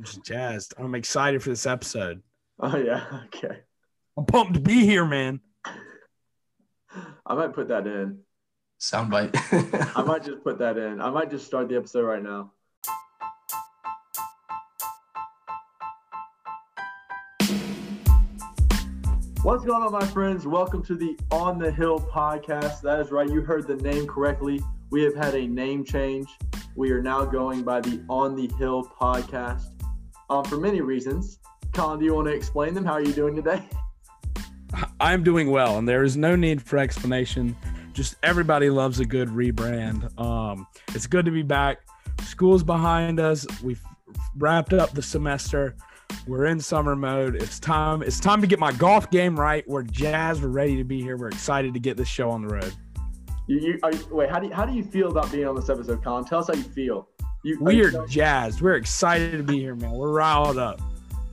I'm just jazzed. I'm excited for this episode. Oh yeah, okay. I'm pumped to be here, man. I might put that in. Soundbite. I might just put that in. I might just start the episode right now. What's going on, my friends? Welcome to the On the Hill podcast. That is right. You heard the name correctly. We have had a name change. We are now going by the On the Hill podcast um, for many reasons. Colin, do you want to explain them? How are you doing today? I'm doing well, and there is no need for explanation. Just everybody loves a good rebrand. Um, it's good to be back. School's behind us. We've wrapped up the semester. We're in summer mode. It's time. It's time to get my golf game right. We're jazzed. We're ready to be here. We're excited to get this show on the road. You, you, are, wait, how do you, how do you feel about being on this episode, Colin? Tell us how you feel. You, we are you, jazzed. We're excited to be here, man. We're riled up.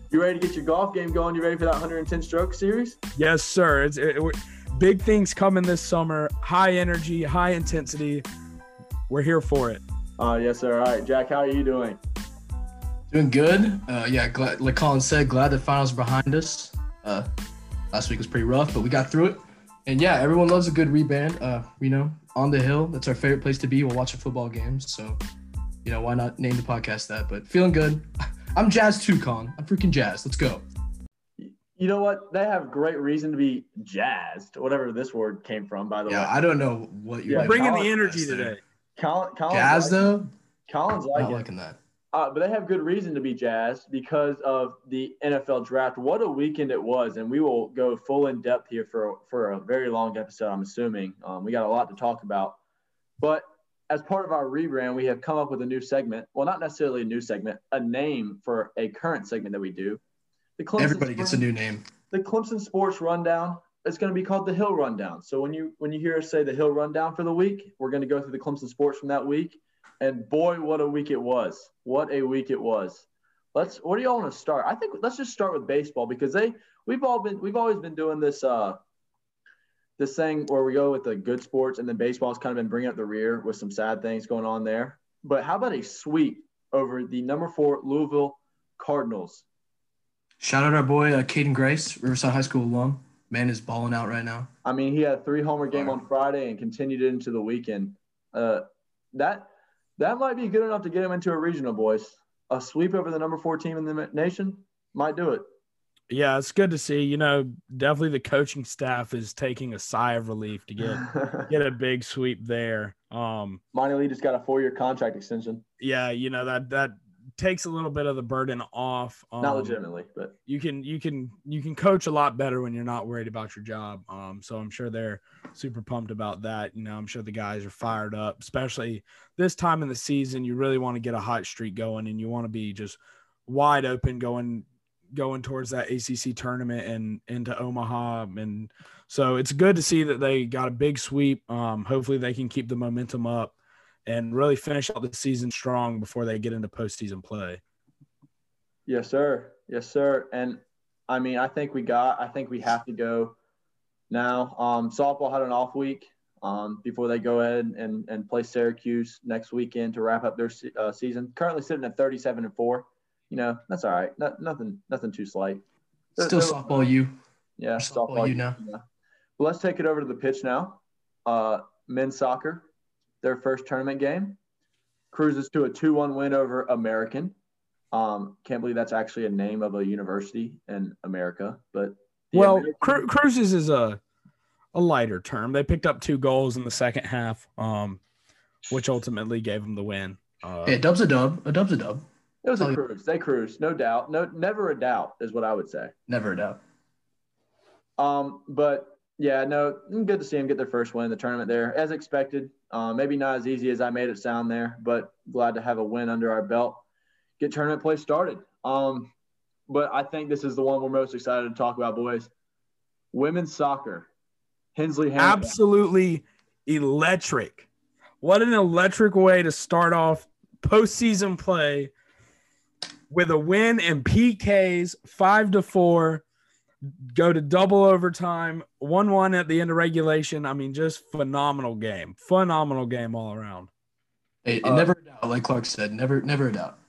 You ready to get your golf game going? You ready for that 110 stroke series? Yes, sir. It's it, it, big things coming this summer. High energy, high intensity. We're here for it. Uh, yes, sir. All right, Jack, how are you doing? Doing good. Uh, yeah, glad, like Colin said, glad the finals are behind us. Uh, last week was pretty rough, but we got through it. And yeah, everyone loves a good rebound. Uh, you know, on the hill, that's our favorite place to be. We'll watch a football games. So, you know, why not name the podcast that? But feeling good. I'm jazzed too, Colin. I'm freaking jazzed. Let's go. You know what? They have great reason to be jazzed, whatever this word came from, by the yeah, way. Yeah, I don't know what you're Yeah, Bringing Colin- the energy today. Colin, Colin's Jazz like, though? Colin's like Not it. liking that. Uh, but they have good reason to be jazzed because of the NFL draft. What a weekend it was, and we will go full in depth here for for a very long episode. I'm assuming um, we got a lot to talk about. But as part of our rebrand, we have come up with a new segment. Well, not necessarily a new segment, a name for a current segment that we do. The Clemson Everybody gets a new name. the Clemson Sports Rundown. It's going to be called the Hill Rundown. So when you when you hear us say the Hill Rundown for the week, we're going to go through the Clemson sports from that week. And boy, what a week it was! What a week it was. Let's. What do y'all want to start? I think let's just start with baseball because they we've all been we've always been doing this uh this thing where we go with the good sports and then baseball's kind of been bringing up the rear with some sad things going on there. But how about a sweep over the number four Louisville Cardinals? Shout out our boy uh, Caden Grice, Riverside High School alum. Man is balling out right now. I mean, he had a three homer game on Friday and continued it into the weekend. Uh, that that might be good enough to get him into a regional, boys. A sweep over the number four team in the nation might do it. Yeah, it's good to see. You know, definitely the coaching staff is taking a sigh of relief to get get a big sweep there. Um, Monte Lee just got a four year contract extension. yeah, you know that that takes a little bit of the burden off. Um, Not legitimately, but you can you can you can coach a lot better when you're not worried about your job. Um, so I'm sure they're super pumped about that. You know, I'm sure the guys are fired up, especially this time in the season. You really want to get a hot streak going, and you want to be just wide open going going towards that ACC tournament and into Omaha. And so it's good to see that they got a big sweep. Um, hopefully they can keep the momentum up and really finish out the season strong before they get into postseason play. yes, sir. Yes, sir. And I mean, I think we got. I think we have to go now. Um, softball had an off week um, before they go ahead and, and play Syracuse next weekend to wrap up their uh, season. Currently sitting at 37 and four. You know, that's all right. Not, nothing, nothing too slight. They're- Still they're- softball you. Yeah, softball you now. yeah. But let's take it over to the pitch now. Uh, men's soccer, their first tournament game, cruises to a 2-1 win over American. Um, can't believe that's actually a name of a university in America, but Well, American- Cru- Cruises is a a lighter term. They picked up two goals in the second half, um, which ultimately gave them the win. Uh, Hey, a dub's a dub. A dub's a dub. It was a oh, cruise. They cruised, no doubt. No, never a doubt is what I would say. Never a doubt. Um, but yeah, no, good to see them get their first win in the tournament there, as expected. Uh, maybe not as easy as I made it sound there, but glad to have a win under our belt. Get tournament play started. Um, but I think this is the one we're most excited to talk about, boys. Women's soccer, Hensley. Hancock. absolutely electric. What an electric way to start off postseason play with a win and PKs, five to four, go to double overtime, one one at the end of regulation. I mean, just phenomenal game, phenomenal game all around. Hey, Uh, never a doubt, like Clark said. Never, never a doubt.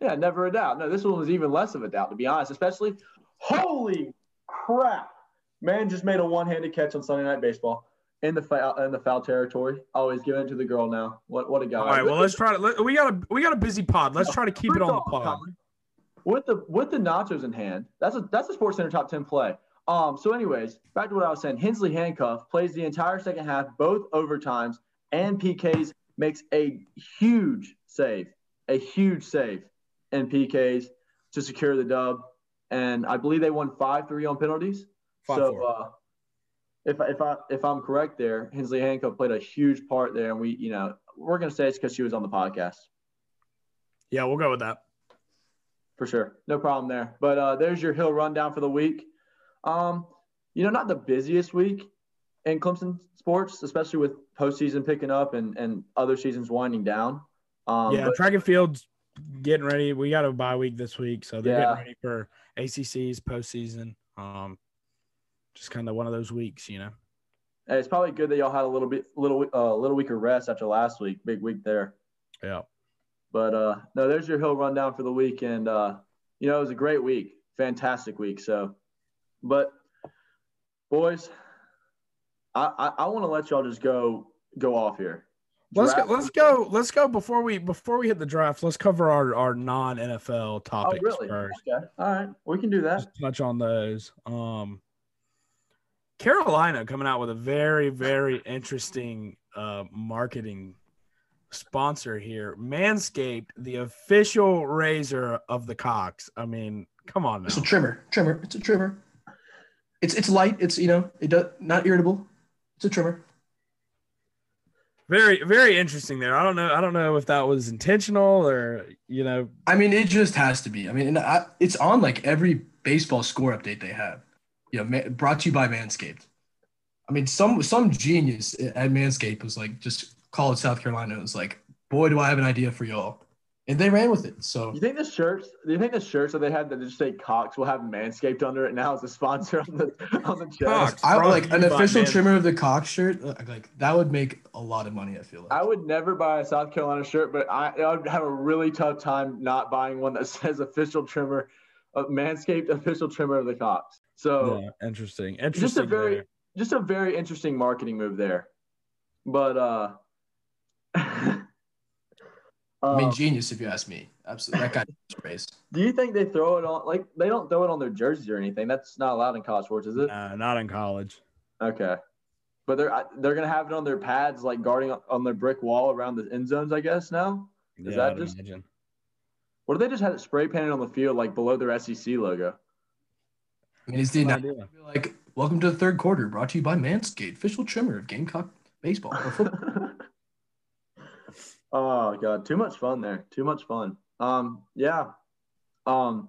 Yeah, never a doubt. No, this one was even less of a doubt, to be honest. Especially, holy crap, man! Just made a one-handed catch on Sunday Night Baseball in the foul in the foul territory. Always giving it to the girl now. What what a guy! All right, well let's try to. Let, we got a we got a busy pod. Let's try to keep it on the pod. With the with the nachos in hand, that's a that's a Sports Center top ten play. Um. So, anyways, back to what I was saying. Hensley Hancock plays the entire second half, both overtimes and PKs. Makes a huge save, a huge save in PKs to secure the dub. And I believe they won five three on penalties. Five, so uh, if if I if I'm correct there, Hensley Hancock played a huge part there, and we you know we're gonna say it's because she was on the podcast. Yeah, we'll go with that for sure, no problem there. But uh, there's your Hill rundown for the week. Um, you know, not the busiest week in Clemson sports, especially with postseason picking up and and other seasons winding down. Um, yeah, but, track and field's getting ready. We got a bye week this week, so they're yeah. getting ready for ACC's postseason. Um, just kind of one of those weeks, you know. Hey, it's probably good that y'all had a little bit, little, uh, little weaker rest after last week. Big week there. Yeah. But uh, no, there's your hill rundown for the week, and uh, you know it was a great week, fantastic week. So, but boys, I I, I want to let y'all just go go off here. Let's go, let's go. Let's go before we before we hit the draft. Let's cover our, our non NFL topics oh, really? first. Okay. All right, we can do that. Just touch on those. Um, Carolina coming out with a very, very interesting uh, marketing sponsor here. Manscaped, the official razor of the cocks. I mean, come on now. It's a trimmer. Trimmer. It's a trimmer. It's it's light. It's you know, it does not irritable. It's a trimmer. Very, very interesting there. I don't know. I don't know if that was intentional or you know. I mean, it just has to be. I mean, I, it's on like every baseball score update they have you know, brought to you by Manscaped. I mean, some some genius at Manscaped was like, just call it South Carolina. It was like, boy, do I have an idea for y'all. And they ran with it. So you think the shirts? Do you think the shirts that they had that just say Cox will have Manscaped under it now as a sponsor on the on the chest? I would like an official trimmer of the Cox shirt. Uh, like that would make a lot of money. I feel like I would never buy a South Carolina shirt, but I, I would have a really tough time not buying one that says official trimmer, of Manscaped official trimmer of the Cox. So yeah, interesting. Interesting. Just a very there. just a very interesting marketing move there. But uh I mean, um, genius if you ask me. Absolutely, that guy space. Do you think they throw it on like they don't throw it on their jerseys or anything? That's not allowed in college sports, is it? Uh, not in college. Okay, but they're they're gonna have it on their pads, like guarding on their brick wall around the end zones. I guess now. Is yeah, that I'd just? Imagine. What if they just had it spray painted on the field, like below their SEC logo? I mean, it's the not like welcome to the third quarter, brought to you by Manscaped, official trimmer of Gamecock baseball or football. oh god, too much fun there. Too much fun. Um, yeah. Um,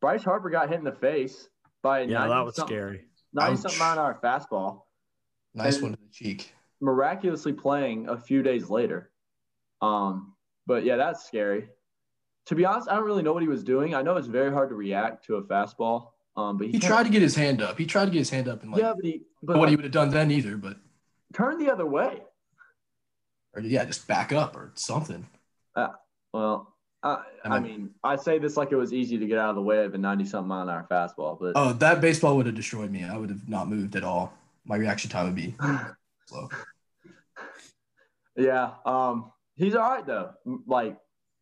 Bryce Harper got hit in the face by yeah, that was scary. Ninety something mile an hour fastball. Nice one to the cheek. Miraculously playing a few days later. Um, but yeah, that's scary. To be honest, I don't really know what he was doing. I know it's very hard to react to a fastball um, but he, he tried to get his hand up. He tried to get his hand up and like yeah, but he but what like, he would have done then either. But turn the other way, or yeah, just back up or something. Uh, well, I, I, mean, I say this like it was easy to get out of the way of a ninety something mile an hour fastball, but oh, that baseball would have destroyed me. I would have not moved at all. My reaction time would be slow. Yeah, um, he's all right though. Like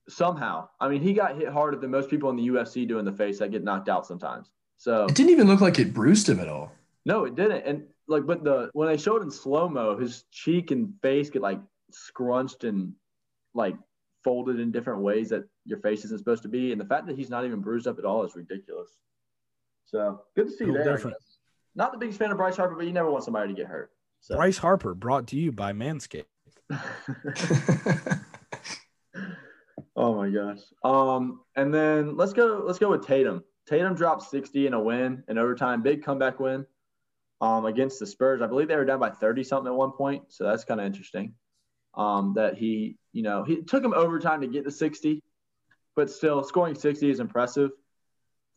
somehow, I mean, he got hit harder than most people in the UFC do in the face that get knocked out sometimes. So it didn't even look like it bruised him at all. No, it didn't. And like, but the when they showed in slow mo, his cheek and face get like scrunched and like folded in different ways that your face isn't supposed to be. And the fact that he's not even bruised up at all is ridiculous. So good to see you there. Not the biggest fan of Bryce Harper, but you never want somebody to get hurt. So. Bryce Harper brought to you by Manscaped. oh my gosh. Um, and then let's go. Let's go with Tatum. Tatum dropped 60 in a win in overtime, big comeback win um, against the Spurs. I believe they were down by 30 something at one point, so that's kind of interesting. Um, that he, you know, he took him overtime to get to 60, but still scoring 60 is impressive.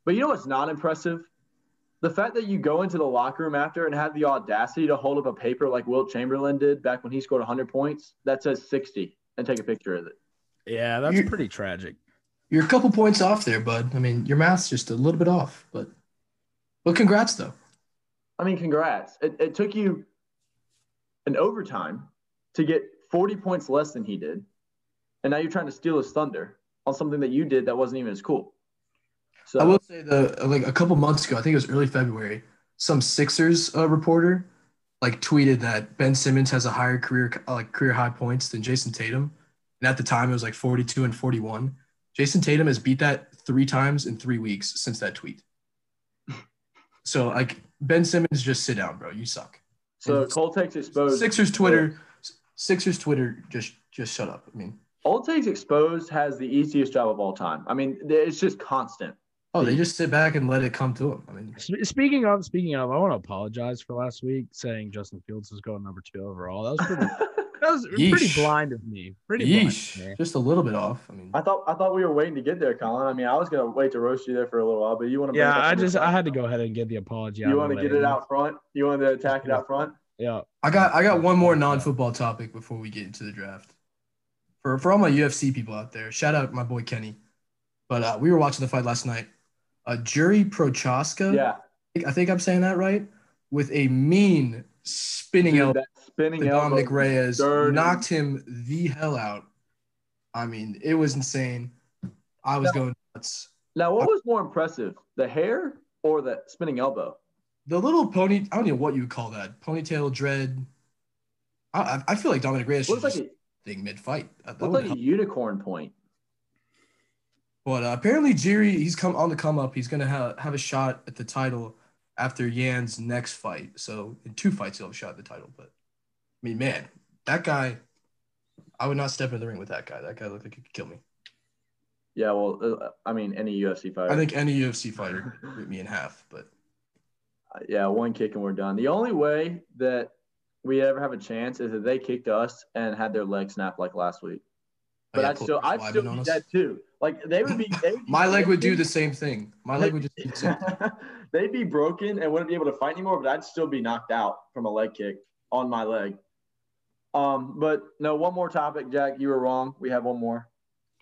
But you know what's not impressive? The fact that you go into the locker room after and have the audacity to hold up a paper like Wilt Chamberlain did back when he scored 100 points that says 60 and take a picture of it. Yeah, that's pretty tragic you're a couple points off there, bud. I mean, your math's just a little bit off, but but congrats though. I mean, congrats. It, it took you an overtime to get 40 points less than he did. And now you're trying to steal his thunder on something that you did that wasn't even as cool. So I will say the like a couple months ago, I think it was early February, some Sixers uh, reporter like tweeted that Ben Simmons has a higher career uh, like career high points than Jayson Tatum, and at the time it was like 42 and 41. Jayson Tatum has beat that three times in three weeks since that tweet. So like Ben Simmons, just sit down, bro. You suck. so Cold Takes Exposed. Sixers Twitter, Sixers Twitter, just just shut up. I mean, Old Takes Exposed has the easiest job of all time. I mean, it's just constant. oh, they just sit back and let it come to them. I mean, Speaking of, speaking of, I want to apologize for last week saying Justin Fields is going number two overall. That was pretty, that was pretty blind of me. Pretty blind. of yeesh, me. just a little bit off. I mean, I thought I thought we were waiting to get there, Colin. I mean, I was gonna wait to roast you there for a little while, but you want to? Yeah, I just I had to go ahead and get the apology. out You want to get it out front? You want to attack it out front? Yeah. I got I got one more non-football topic before we get into the draft. For for all my UFC people out there, shout out my boy Kenny. But uh, we were watching the fight last night. Uh, Jiri Prochazka, Yeah. I think, I think I'm saying that right, with a mean spinning Dude, elbow that spinning to elbow. Dominic Reyes, dirty. knocked him the hell out. I mean, it was insane. I was No. going nuts. Now, what was more impressive, the hair or the spinning elbow? The little pony, I don't know what you would call that. Ponytail dread. I, I- feel like Dominic Reyes Looks like a, thing mid-fight. That, that looks like help. a unicorn point. But uh, apparently, Jiri, he's come on the come up. He's gonna have have a shot at the title after Yan's next fight. So in two fights, he'll have a shot at the title. But I mean, man, that guy, I would not step in the ring with that guy. That guy looked like he could kill me. Yeah, well, uh, I mean, any UFC fighter. I think any UFC fighter could rip me in half. But yeah, one kick and we're done. The only way that we ever have a chance is if they kicked us and had their leg snap like last week. But Oh, yeah, I'd still, I'd still be dead too. Like they would be. They would be my leg would do the same thing. My leg would just do the same. thing. They'd be broken and wouldn't be able to fight anymore, but I'd still be knocked out from a leg kick on my leg. Um, but no, one more topic, Jack. You were wrong. We have one more.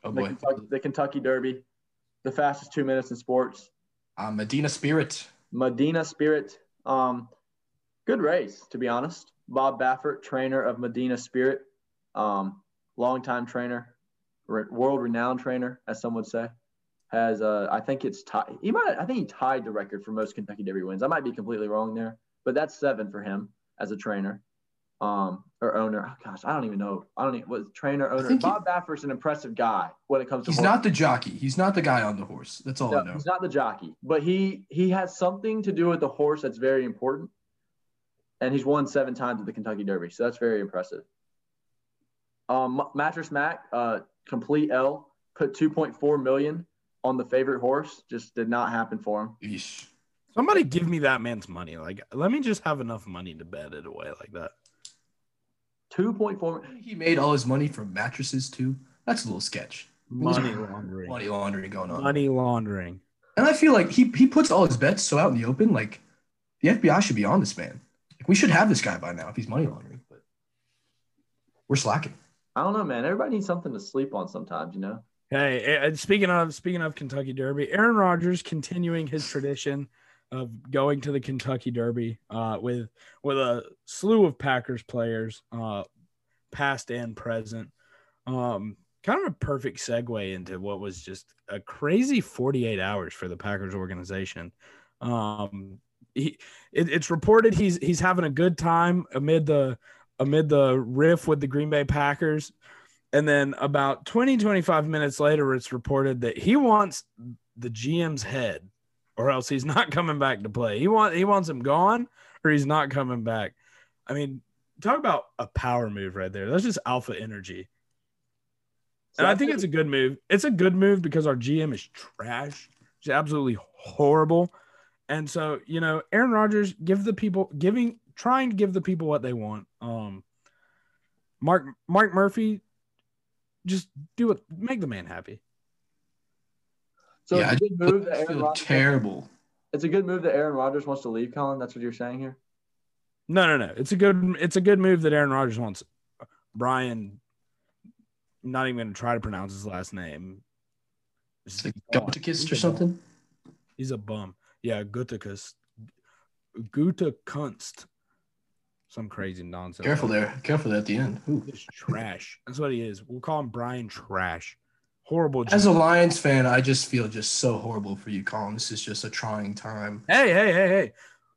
Oh The boy, Kentucky, the Kentucky Derby, the fastest two minutes in sports. uh, Medina Spirit. Medina Spirit. Um, good race, to be honest. Bob Baffert, trainer of Medina Spirit, um, longtime trainer, re- world renowned trainer, as some would say, has uh, I think it's tied. He might, I think he tied the record for most Kentucky Derby wins. I might be completely wrong there, but that's seven for him as a trainer, um, or owner. Oh, gosh, I don't even know. I don't even what trainer owner. think he- Bob Baffert's an impressive guy when it comes to. He's horse- not the jockey. He's not the guy on the horse. That's all I know. he's not the jockey, but he he has something to do with the horse that's very important. And he's won seven times at the Kentucky Derby, so that's very impressive. Um, Mattress Mac, uh, complete L, put 2.4 million on the favorite horse. Just did not happen for him. Yeesh. Somebody give me that man's money. Like, let me just have enough money to bet it away like that. 2.4. He made all his money from mattresses too. That's a little sketch. Money laundering. Money laundering going on. Money laundering. And I feel like he he puts all his bets so out in the open. Like the FBI should be on this man. Like, we should have this guy by now if he's money laundering. But we're slacking. I don't know, man. Everybody needs something to sleep on sometimes, you know. Hey, and speaking of speaking of Kentucky Derby, Aaron Rodgers continuing his tradition of going to the Kentucky Derby uh, with with a slew of Packers players, uh, past and present. Um, kind of a perfect segue into what was just a crazy 48 hours for the Packers organization. Um, he, it, it's reported he's he's having a good time amid the amid the riff with the Green Bay Packers. And then about 20, 25 minutes later, it's reported that he wants the GM's head, or else he's not coming back to play. He want he wants him gone, or he's not coming back. I mean, talk about a power move right there. That's just alpha energy. So And I think it's a good move. It's a good move because our GM is trash. It's absolutely horrible. And so, you know, Aaron Rodgers give the people giving trying to give the people what they want. Um Mark Mark Murphy just do it make the man happy. So yeah, I it's a just good move that Aaron feel Rodgers. terrible. It's a good move that Aaron Rodgers wants to leave, Colin. That's what you're saying here. No, no, no. It's a good it's a good move that Aaron Rodgers wants Brian not even going to try to pronounce his last name. It's like gone. Gutikist or something. bum. He's a bum. Yeah, Gutekunst. Gute Kunst. Some crazy nonsense. Careful there. Careful there at the end. Ooh. He's trash. That's what he is. We'll call him Brian Trash. Horrible. As a Lions fan, I just feel just so horrible for you, Colin. This is just a trying time. hey, hey, hey, hey.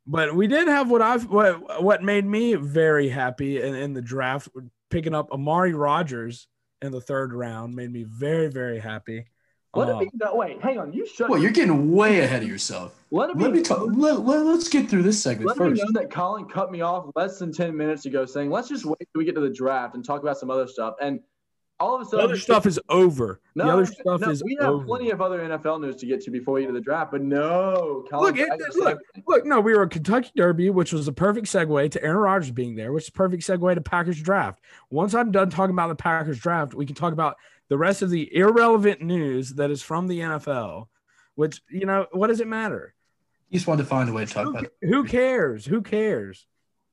But we did have what I've what what made me very happy in, in the draft, picking up Amari Rogers in the third round made me very, very happy. Let Um, it be no, wait, hang on. You should Well, you're getting way ahead of yourself. let it be Let me talk. Let, let, us get through this segment Let me know that Colin cut me off less than 10 minutes ago saying, let's just wait till we get to the draft and talk about some other stuff. And all of a the sudden, other stuff is over. no, the other stuff no, is we have over. plenty of other NFL news to get to before we get to the draft, but no, Colin. Look, it- I just- look, Look, no, we were at Kentucky Derby, which was a perfect segue to Aaron Rodgers being there, which is a perfect segue to Packers draft. Once I'm done talking about the Packers draft, we can talk about the rest of the irrelevant news that is from the NFL, which, you know, what does it matter? You just wanted to find a way to talk Who, about it. who cares? Who cares?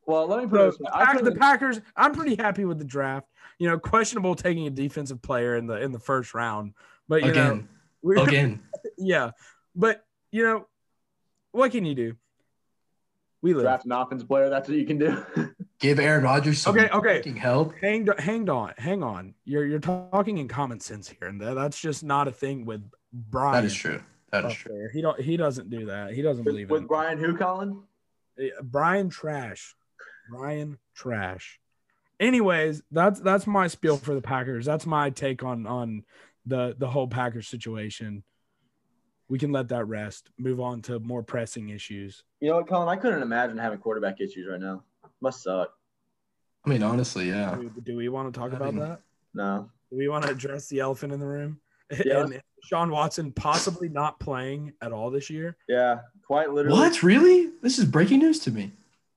Well, let me put So, it this the, way. Pack- the Packers, I'm pretty happy with the draft. You know, questionable taking a defensive player in the in the first round, but you know, Again, we- again. yeah, but you know, what can you do? We live. draft an offense player. That's what you can do. Give Aaron Rodgers some Okay, okay. fucking help. hang hang on hang on you're you're talking in common sense here and that, that's just not a thing with brian That is true. That is true. there. he don't he doesn't do that he doesn't with, believe with in Brian who, Colin? brian trash brian trash anyways that's that's my spiel for the packers that's my take on on the the whole packers situation we can let that rest move on to more pressing issues You know what, Colin? I couldn't imagine having quarterback issues right now. Must suck. I mean, honestly, yeah. do, do we want to talk I about mean- that No. Do we want to address the elephant in the room? Yeah. And Sean Watson possibly not playing at all this year. Yeah, quite literally. What? Really? This is breaking news to me.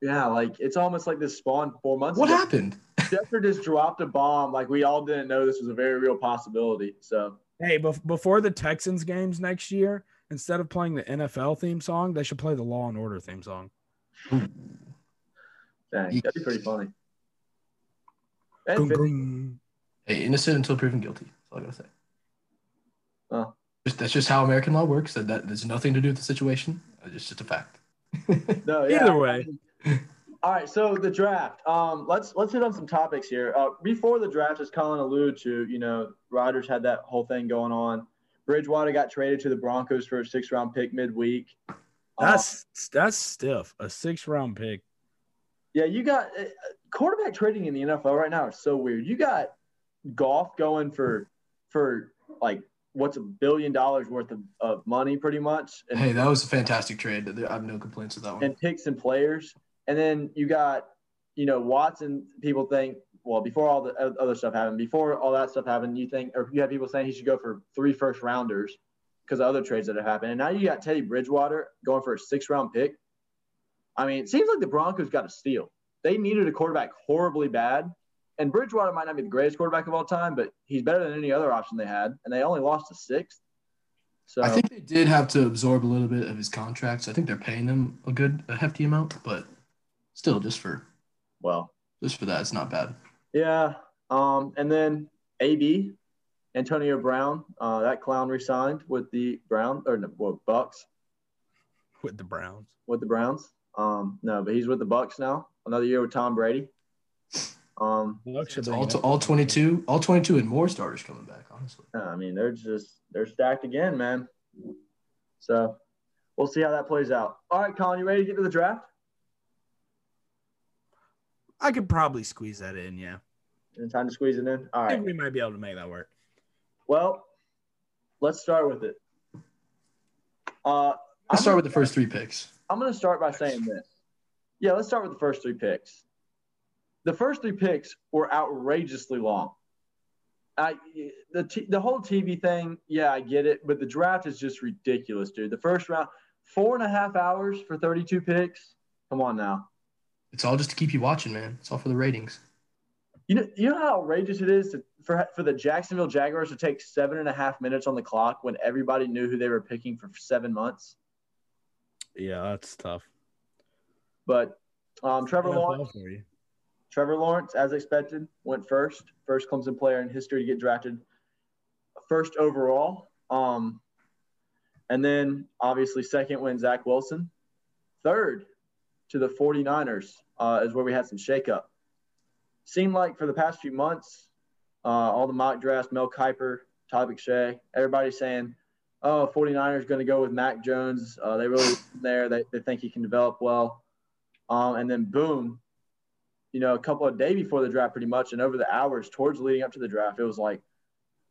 Yeah, like it's almost like this spawned four months What ago. happened? Schefter just dropped a bomb. Like we all didn't know this was a very real possibility. So Hey, bef- before the Texans games next year, instead of playing the NFL theme song, they should play the Law and Order theme song. dang, that'd be pretty funny. And Gung, Fitz- Hey, innocent until proven guilty. That's all I gotta say. Oh. Just- That's just how American law works. That, that there's nothing to do with the situation. It's just a fact. no, yeah. Either way. All right, so the draft. Um, let's let's hit on some topics here. Uh, before the draft, as Colin alluded to, you know, Rodgers had that whole thing going on. Bridgewater got traded to the Broncos for a six round pick midweek. Um, That's that's stiff. A six round pick. Yeah, you got uh, quarterback trading in the NFL right now is so weird. You got Goff going for for like what's a billion dollars worth of, of money pretty much and, Hey, that was a fantastic trade. I have no complaints with that one. and picks and players. And then you got, you know, Watson, people think, well, before all the other stuff happened, before all that stuff happened, you think, or you had people saying he should go for three first rounders because of other trades that have happened. And now you got Teddy Bridgewater going for a six round pick. I mean, it seems like the Broncos got a steal. They needed a quarterback horribly bad. And Bridgewater might not be the greatest quarterback of all time, but he's better than any other option they had. And they only lost to sixth. So I think they did have to absorb a little bit of his contract. So I think they're paying him a good, a hefty amount, but still, just for well, just for that, it's not bad. Yeah. Um, and then AB, Antonio Brown, uh, that clown resigned with the Brown or no, well, Bucks with the Browns. with the Browns. Um, no, but he's with the Bucks now. Another year with Tom Brady. Um, It's all, to, all 22, all 22 and more starters coming back, honestly. I mean, they're just they're stacked again, man. So we'll see how that plays out. All right, Colin, you ready to get to the draft? I could probably squeeze that in. Yeah, And time to squeeze it in. All I think we might be able to make that work. Well, let's start with it. Uh, Let's start with the first three picks. I'm going to start by saying this. Yeah, let's start with the first three picks. The first three picks were outrageously long. I the t- the whole TV thing, yeah, I get it, but the draft is just ridiculous, dude. The first round, four and a half hours for 32 picks. Come on now. It's all just to keep you watching, man. It's all for the ratings. You know, you know how outrageous it is to, for for the Jacksonville Jaguars to take seven and a half minutes on the clock when everybody knew who they were picking for seven months. Yeah, that's tough. But um, Trevor Lawrence. Trevor Lawrence, as expected, went first. First Clemson player in history to get drafted first overall. Um, And then obviously second went Zach Wilson. Third to the 49ers uh, is where we had some shakeup. Seemed like for the past few months, uh, all the mock drafts, Mel Kiper, Todd McShay, everybody saying, oh, 49ers going to go with Mac Jones. Uh, they really there. They, they think he can develop well. Um, and then boom, you know, a couple of days before the draft, pretty much, and over the hours towards leading up to the draft, it was like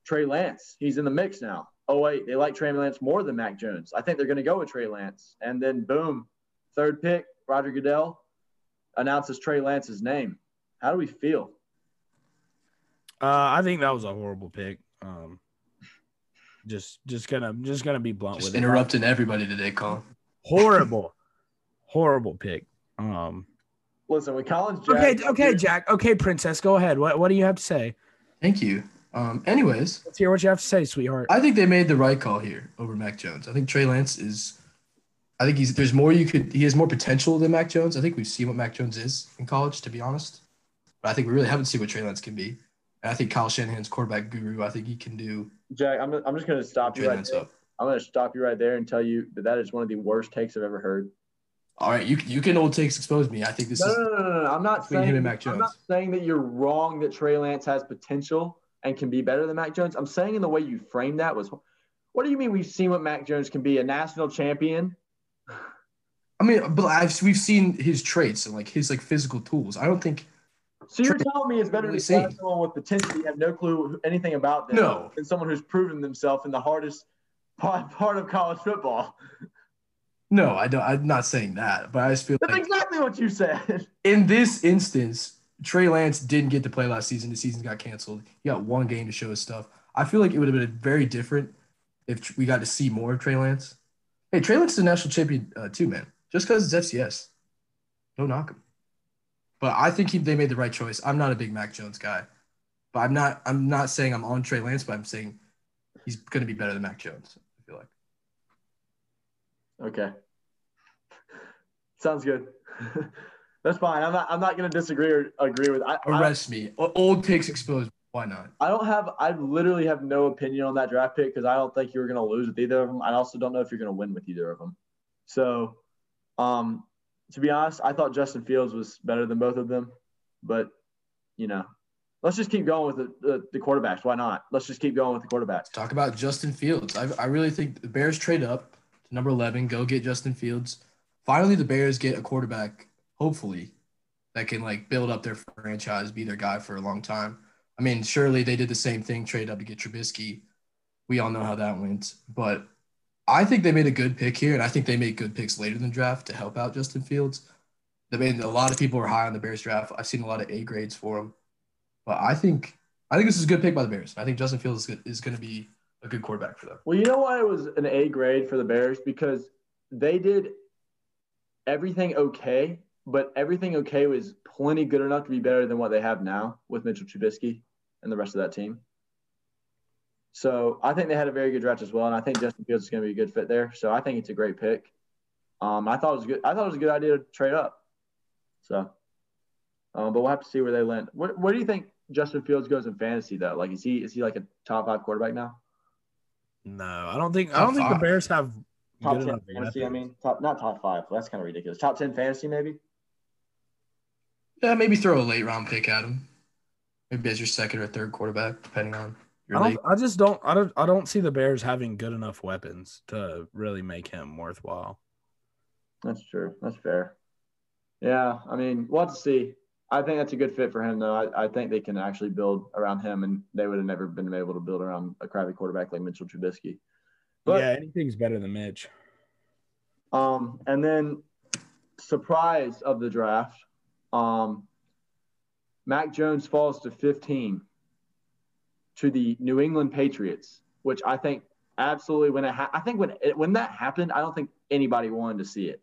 Trey Lance. He's in the mix now. Oh wait, they like Trey Lance more than Mac Jones. I think they're going to go with Trey Lance. And then boom, third pick, Roger Goodell announces Trey Lance's name. How do we feel? Uh, I think that was a horrible pick. Um, just, just gonna, just gonna be blunt Just with it. interrupting everybody today, Colin. Horrible, horrible pick. Um, Listen, with Collins Jack okay, okay, Jack. Okay, Princess, go ahead. What, what do you have to say? Thank you. Um, anyways, Let's hear what you have to say, sweetheart. I think they made the right call here over Mac Jones. I think Trey Lance is. I think he's there's more you could he has more potential than Mac Jones. I think we've seen what Mac Jones is in college, to be honest. But I think we really haven't seen what Trey Lance can be. And I think Kyle Shanahan's quarterback guru. I think he can do Jack, I'm, I'm just going to stop you right there. up. I'm going to stop you right there and tell you that that is one of the worst takes I've ever heard. All right, you you can old takes expose me. I think this No, is no, no, no, no. I'm not saying him and Mac Jones. I'm not saying that you're wrong that Trey Lance has potential and can be better than Mac Jones. I'm saying in the way you framed that was, what do you mean we've seen what Mac Jones can be? A national champion? I mean, but I've we've seen his traits and like his like physical tools. I don't think So you're telling me it's better really to seen. someone with potential you have no clue anything about them No. than someone who's proven themselves in the hardest part, part of college football. no, I don't. I'm not saying that, but I just feel That's like exactly what you said. in this instance, Trey Lance didn't get to play last season. The season got canceled. He got one game to show his stuff. I feel like it would have been very different if we got to see more of Trey Lance. Hey, Trey Lance is a national champion uh, too, man. Just because it's FCS, don't knock him. But I think he, they made the right choice. I'm not a big Mac Jones guy, but I'm not. I'm not saying I'm on Trey Lance, but I'm saying he's going to be better than Mac Jones. I feel like. Okay. Sounds good. That's fine. I'm not. I'm not going to disagree or agree with. I, I, Arrest me. Old takes exposed. Why not? I don't have. I literally have no opinion on that draft pick because I don't think you were going to lose with either of them. I also don't know if you're going to win with either of them. So, um, to be honest, I thought Justin Fields was better than both of them, but you know, let's just keep going with the, the, the quarterbacks. Why not? Let's just keep going with the quarterbacks. Talk about Justin Fields. I, I really think the Bears trade up to number 11, go get Justin Fields. Finally, the Bears get a quarterback, hopefully, that can like build up their franchise, be their guy for a long time. I mean, surely they did the same thing, trade up to get Trubisky. We all know how that went. But I think they made a good pick here, and I think they made good picks later in the draft to help out Justin Fields. I mean, a lot of people are high on the Bears draft. I've seen a lot of A grades for him. But I think I think this is a good pick by the Bears. I think Justin Fields is, going to be a good quarterback for them. Well, you know why it was an A grade for the Bears because they did everything okay, but everything okay was plenty good enough to be better than what they have now with Mitchell Trubisky and the rest of that team. So I think they had a very good draft as well, and I think Justin Fields is going to be a good fit there. So I think it's a great pick. Um, I thought it was good. I thought it was a good idea to trade up. So, um, but we'll have to see where they land. What, where do you think Justin Fields goes in fantasy though? Like, is he is he like a top five quarterback now? No, I don't think. I don't think the. Bears have Top good ten enough fantasy. I mean, top not top five. That's kind of ridiculous. Top ten fantasy, maybe. Yeah, maybe throw a late round pick at him. Maybe as your second or third quarterback, depending on your I don't. I just don't. I don't. I don't see the Bears having good enough weapons to really make him worthwhile. That's true. That's fair. Yeah, I mean, we'll have to see. I think that's a good fit for him, though. I, I think they can actually build around him, and they would have never been able to build around a crappy quarterback like Mitchell Trubisky. But yeah, anything's better than Mitch. Um, and then surprise of the draft, um, Mac Jones falls to 15 to the New England Patriots, which I think absolutely when it ha- I think when it, when that happened, I don't think anybody wanted to see it.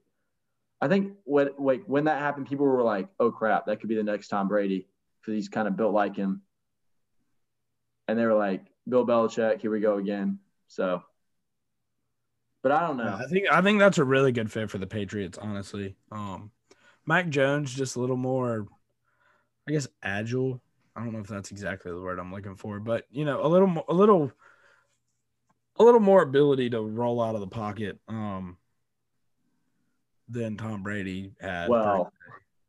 I think when like when that happened, people were like, "Oh crap, that could be the next Tom Brady," because he's kind of built like him. And they were like, "Bill Belichick, here we go again." So, but I don't know. I think. I think that's a really good fit for the Patriots. Honestly, um, Mac Jones just a little more, I guess, agile. I don't know if that's exactly the word I'm looking for, but you know, a little, more, a little a little more ability to roll out of the pocket um, than Tom Brady had. Well,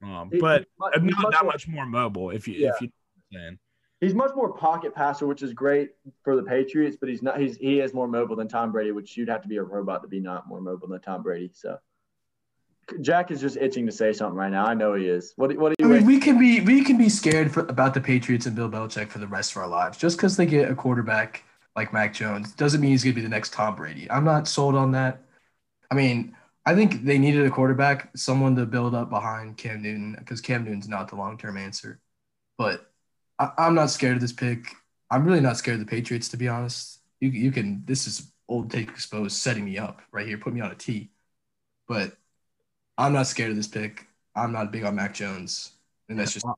um, but he's much- not that much more mobile. If you Yeah. if you know what I'm saying. He's much more pocket passer, which is great for the Patriots, but he's not. He's he is more mobile than Tom Brady, which you'd have to be a robot to be not more mobile than Tom Brady. So, Jack is just itching to say something right now. I know he is. What do- what I you? mean, we can be we can be scared for, about the Patriots and Bill Belichick for the rest of our lives. Just because they get a quarterback like Mac Jones doesn't mean he's going to be the next Tom Brady. I'm not sold on that. I mean, I think they needed a quarterback, someone to build up behind Cam Newton, because Cam Newton's not the long term answer. But I, I'm not scared of this pick. I'm really not scared of the Patriots, to be honest. You you can this is old take exposed setting me up right here, put me on a tee. But I'm not scared of this pick. I'm not big on Mac Jones, and that's just All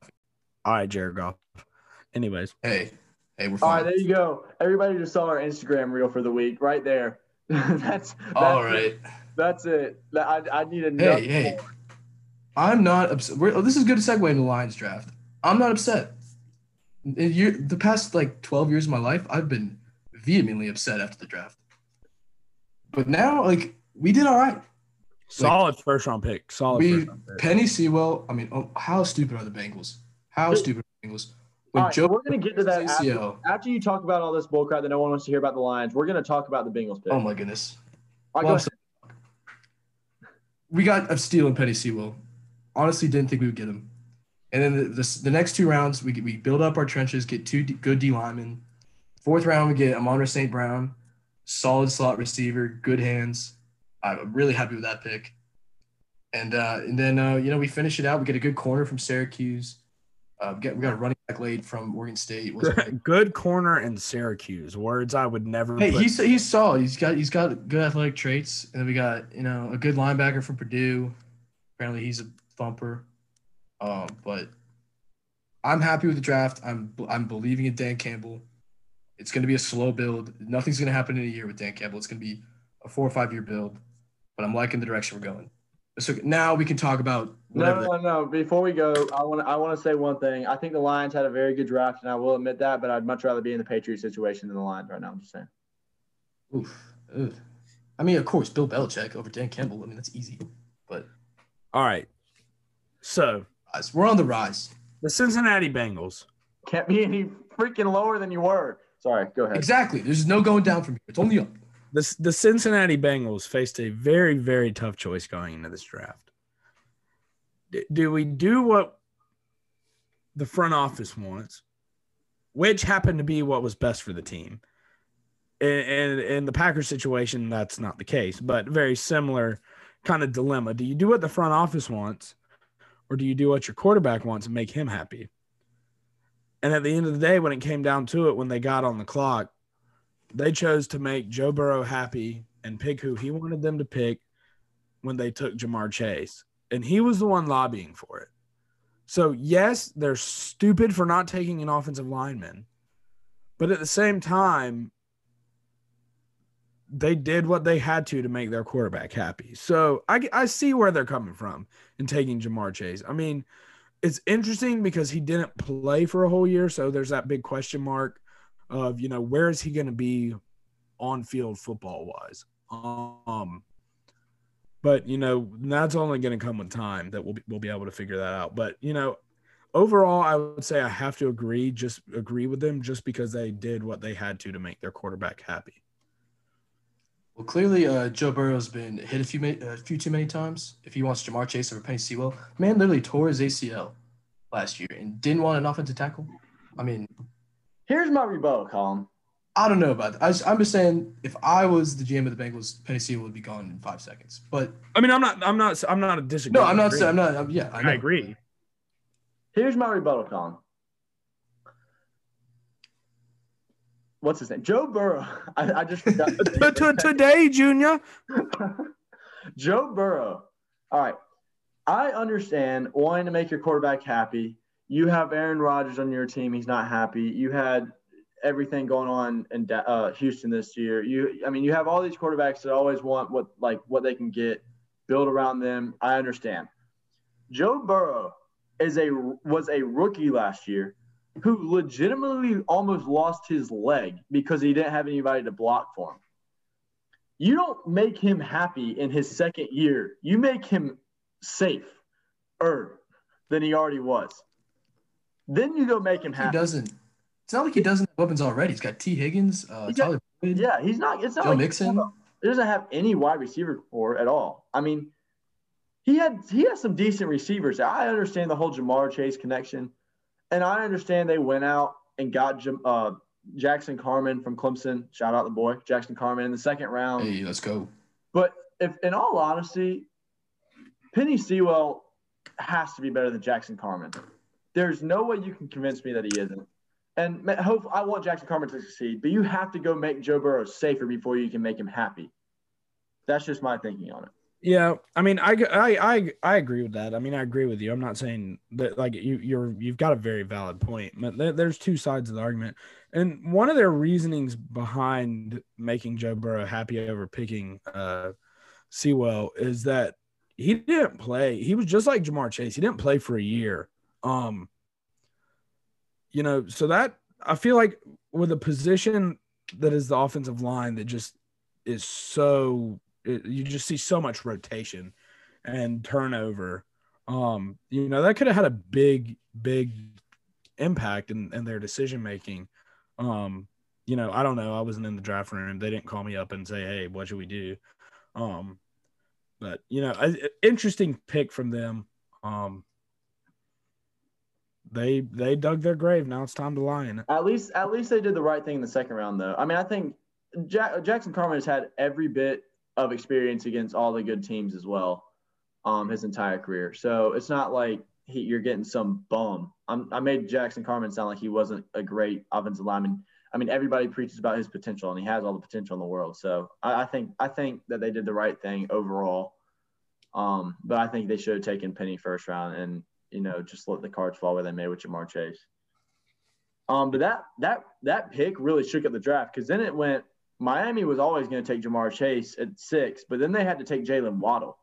right, Jared Goff. Anyways, hey, hey, we're fine. right, there you go. Everybody just saw our Instagram reel for the week right there. that's, that's All it. That's it. I, I need a Hey, hey. I'm not upset. We're, oh, this is a good segue into the Lions draft. I'm not upset. In year, the past like 12 years of my life, I've been vehemently upset after the draft. But now, like, we did all right. Solid first round pick. Solid We first round pick. Penei Sewell. I mean, oh, how stupid are the Bengals? How Hey. stupid are the Bengals? All When right, Joe we're gonna get to that after, ACL, after you talk about all this bullcrap that no one wants to hear about the Lions. We're gonna talk about the Bengals pick. oh my goodness. All right, Well, go we got a steal in Penei Sewell. Honestly, didn't think we would get him. And then the, the, the next two rounds, we get, we build up our trenches, get two D, good D linemen. Fourth round, we get Amon St. Brown, solid slot receiver, good hands. I'm really happy with that pick. And uh, and then uh, you know we finish it out. We get a good corner from Syracuse. Uh, we, got, we got a running back late from Oregon State. Good corner in Syracuse. Words I would never. Hey, put- he's he's solid. He's got he's got good athletic traits, and then we got you know a good linebacker from Purdue. Apparently, he's a thumper. Um, but I'm happy with the draft. I'm I'm believing in Dan Campbell. It's going to be a slow build. Nothing's going to happen in a year with Dan Campbell. It's going to be a four or five year build. But I'm liking the direction we're going. So now we can talk about No, whatever. no, no. Before we go, I want to I want to say one thing. I think the Lions had a very good draft, and I will admit that. But I'd much rather be in the Patriots situation than the Lions right now. I'm just saying. Oof, ugh. I mean, of course, Bill Belichick over Dan Campbell. I mean, that's easy. But All right. So guys, we're on the rise. the Cincinnati Bengals. Can't be any freaking lower than you were. Sorry, go ahead. Exactly. There's no going down from here. It's only up. The, the Cincinnati Bengals faced a very, very tough choice going into this draft. D- do we do what the front office wants, which happened to be what was best for the team? And in, in the Packers situation, that's not the case, but very similar kind of dilemma. Do you do what the front office wants, or do you do what your quarterback wants and make him happy? And at the end of the day, when it came down to it, when they got on the clock, they chose to make Joe Burrow happy and pick who he wanted them to pick when they took Ja'Marr Chase. And he was the one lobbying for it. So, yes, they're stupid for not taking an offensive lineman. But at the same time, they did what they had to to make their quarterback happy. So I, I see where they're coming from in taking Ja'Marr Chase. I mean, it's interesting because he didn't play for a whole year. So there's that big question mark of you know where is he going to be on field football wise um but you know that's only going to come with time that we'll be, we'll be able to figure that out but you know overall i would say i have to agree just agree with them just because they did what they had to to make their quarterback happy Well, clearly, uh, Joe Burrow's been hit a few a few too many times. If he wants Ja'Marr Chase over Penei Sewell, man literally tore his ACL last year and didn't want an offensive tackle. I mean, Here's my rebuttal, Colin. I don't know about that. I just, I'm just saying, if I was the GM of the Bengals, Penei Sewell would be gone in five seconds. But i mean i'm not i'm not i'm not a disagree. no, I'm not I'm not. I'm, yeah, I, i, agree Here's my rebuttal, Colin. What's his name? Joe Burrow. I, I just forgot. T- t- today junior Joe Burrow. All right. I understand wanting to make your quarterback happy. You have Aaron Rodgers on your team. He's not happy. You had everything going on in uh, Houston this year. You, I mean, you have all these quarterbacks that always want what like what they can get, build around them. I understand. Joe Burrow is a was a rookie last year who legitimately almost lost his leg because he didn't have anybody to block for him. You don't make him happy in his second year. You make him safe er than he already was. Then you go make him happy. He doesn't. It's not like he doesn't have weapons already. He's got T. Higgins, uh, got- Tyler Boyd, Yeah, he's not. It's not Joe like Mixon. He doesn't have any wide receiver core at all. I mean, he had he has some decent receivers. I understand the whole Ja'Marr Chase connection, and I understand they went out and got uh, Jackson Carman from Clemson. Shout out the boy Jackson Carman in the second round. Hey, let's go. But if, in all honesty, Penei Sewell has to be better than Jackson Carman. There's no way you can convince me that he isn't. And hope I want Jackson Carman to succeed, but you have to go make Joe Burrow safer before you can make him happy. That's just my thinking on it. Yeah, I mean, I, I, I, I agree with that. I mean, I agree with you. I'm not saying that like you, you're, you've got a very valid point, but there, there's two sides of the argument, and one of their reasonings behind making Joe Burrow happy over picking uh, Sewell is that he didn't play. He was just like Ja'Marr Chase. He didn't play for a year. Um, you know, so that I feel like with a position that is the offensive line that just is so it, you just see so much rotation and turnover. Um, you know, that could have had a big, big impact in, in their decision making. Um, you know, I don't know. I wasn't in the draft room. They didn't call me up and say, "Hey, what should we do?" Um, but you know, a, a- interesting pick from them. Um, they they dug their grave. Now it's time to lie in it. At least, at least they did the right thing in the second round, though. I mean, I think Jack, Jackson Carman has had every bit of experience against all the good teams as well, um, his entire career. So it's not like he, you're getting some bum. I'm, I made Jackson Carman sound like he wasn't a great offensive lineman. I mean, everybody preaches about his potential, and he has all the potential in the world. So I, I think I think that they did the right thing overall. Um, but I think they should have taken Penei first round and you know just let the cards fall where they may with Ja'Marr Chase. Um, but that that that pick really shook up the draft because then it went. Miami was always going to take Ja'Marr Chase at six, but then they had to take Jaylen Waddle,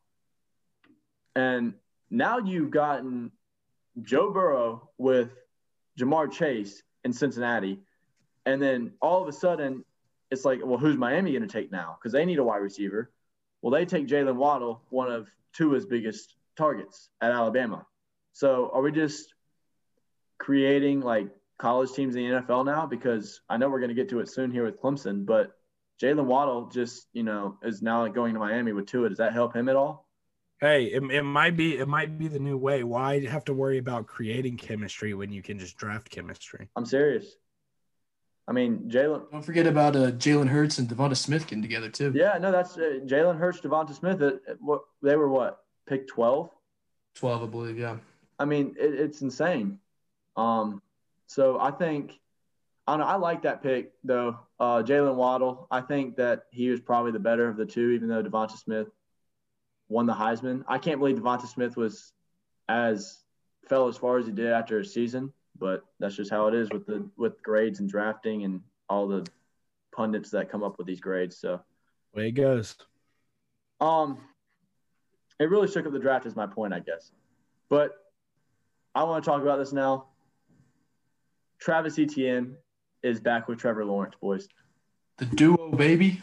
and now you've gotten Joe Burrow with Ja'Marr Chase in Cincinnati, and then all of a sudden it's like, well, who's Miami going to take now? Because they need a wide receiver. Well, they take Jaylen Waddle, one of Tua's biggest targets at Alabama. So are we just creating like college teams in the NFL now? Because I know we're going to get to it soon here with Clemson, but Jaylen Waddle just, you know, is now going to Miami with Tua. Does that help him at all? Hey, it, it might be it might be the new way. Why have to worry about creating chemistry when you can just draft chemistry? I'm serious. I mean, Jalen. Don't forget about uh, Jalen Hurts and Devonta Smith getting together too. Yeah, no, that's uh, Jalen Hurts, Devonta Smith. At, at what they were what pick twelve. Twelve, I believe. Yeah. I mean, it, it's insane. Um, so I think I know. I like that pick though. Uh, Jaylen Waddle. I think that he was probably the better of the two, even though Devonta Smith won the Heisman. I can't believe Devonta Smith was as fell as far as he did after a season, but that's just how it is with the with grades and drafting and all the pundits that come up with these grades. So Way it goes. um, it really shook up the draft, is my point, I guess. But I want to talk about this now. Travis Etienne is back with Trevor Lawrence, boys. The duo, baby.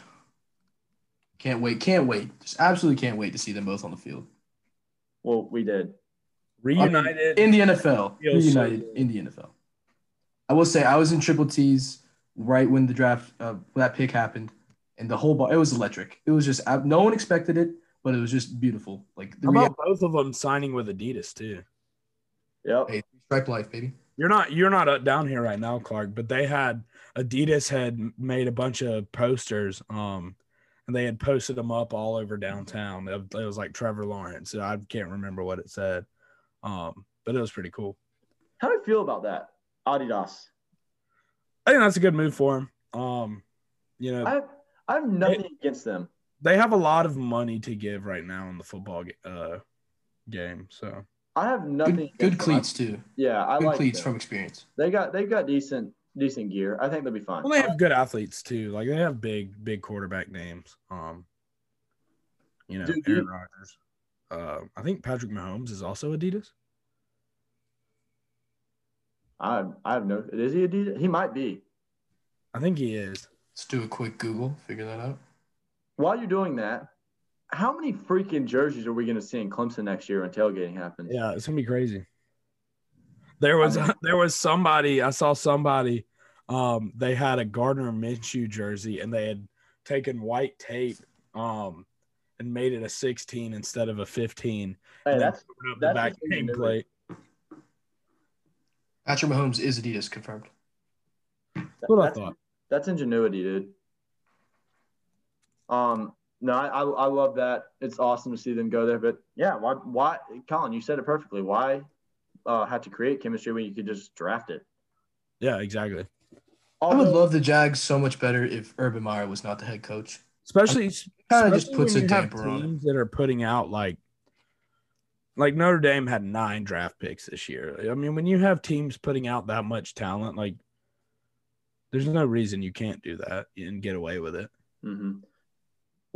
Can't wait. Can't wait. Just absolutely can't wait to see them both on the field. Well, we did. Reunited. in the NFL. Feels so Reunited in the NFL. I will say I was in triple T's right when the draft uh, when that pick happened, and the whole ball it was electric. It was just uh, no one expected it, but it was just beautiful. Like the How real about both of them signing with Adidas too? Yep. hey, stripe life, baby. You're not you're not down here right now, Clark, but they had Adidas had made a bunch of posters, um, and they had posted them up all over downtown. It, it was like Trevor Lawrence. I can't remember what it said, um, but it was pretty cool. How do you feel about that, Adidas? I think that's a good move for him. Um, you know, I have, I have nothing against them. they have a lot of money to give right now in the football uh, game, so I have nothing. Good, against good them. cleats too. Yeah, I Good like cleats them. from experience. They got they've got decent decent gear. I think they'll be fine. well, they have good athletes too. Like they have big big quarterback names. Um, you know, Dude, Aaron you- Rodgers. Uh, I think Patrick Mahomes is also Adidas. I I have no. Is he Adidas? He might be. I think he is. Let's do a quick Google. Figure that out. while you're doing that, how many freaking jerseys are we going to see in Clemson next year when tailgating happens? Yeah, it's gonna be crazy. There was I mean- there was somebody I saw somebody. Um, they had a Gardner Minshew jersey and they had taken white tape um and made it a 16 instead of a 15. Hey, and then that's up the back nameplate. Patrick Mahomes is Adidas confirmed. That's what I thought. that's ingenuity, dude. Um, no, I, I I love that. It's awesome to see them go there. But yeah, why why Colin, you said it perfectly. Why uh have to create chemistry when you could just draft it? Yeah, exactly. I would love the Jags so much better if Urban Meyer was not the head coach. Especially Kind of just puts a when you damper on it. teams that are putting out like like Notre Dame had nine draft picks this year. I mean, when you have teams putting out that much talent, like there's no reason you can't do that and get away with it. Mhm.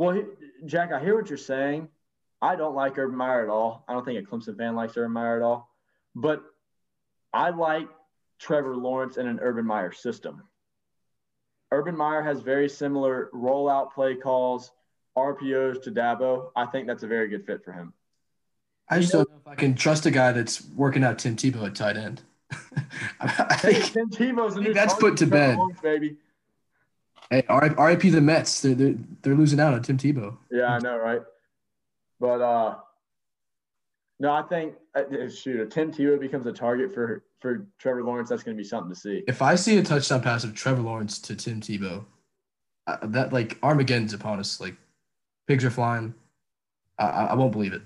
Well, Jack, I hear what you're saying. I don't like Urban Meyer at all. I don't think a Clemson fan likes Urban Meyer at all. But I like Trevor Lawrence in an Urban Meyer system. Urban Meyer has very similar rollout play calls, RPOs to Dabo. I think that's a very good fit for him. I just don't know if I can trust a guy that's working out Tim Tebow at tight end. I think, Tim Tebow's a I new think that's put to bed. Baby. Hey, RIP the Mets. They're, they're, they're losing out on Tim Tebow. Yeah, I know, right? But uh, no, I think uh, shoot, if Tim Tebow becomes a target for for Trevor Lawrence, that's going to be something to see. If I see a touchdown pass of Trevor Lawrence to Tim Tebow, uh, that like Armageddon's upon us. Like pigs are flying. I, I I won't believe it.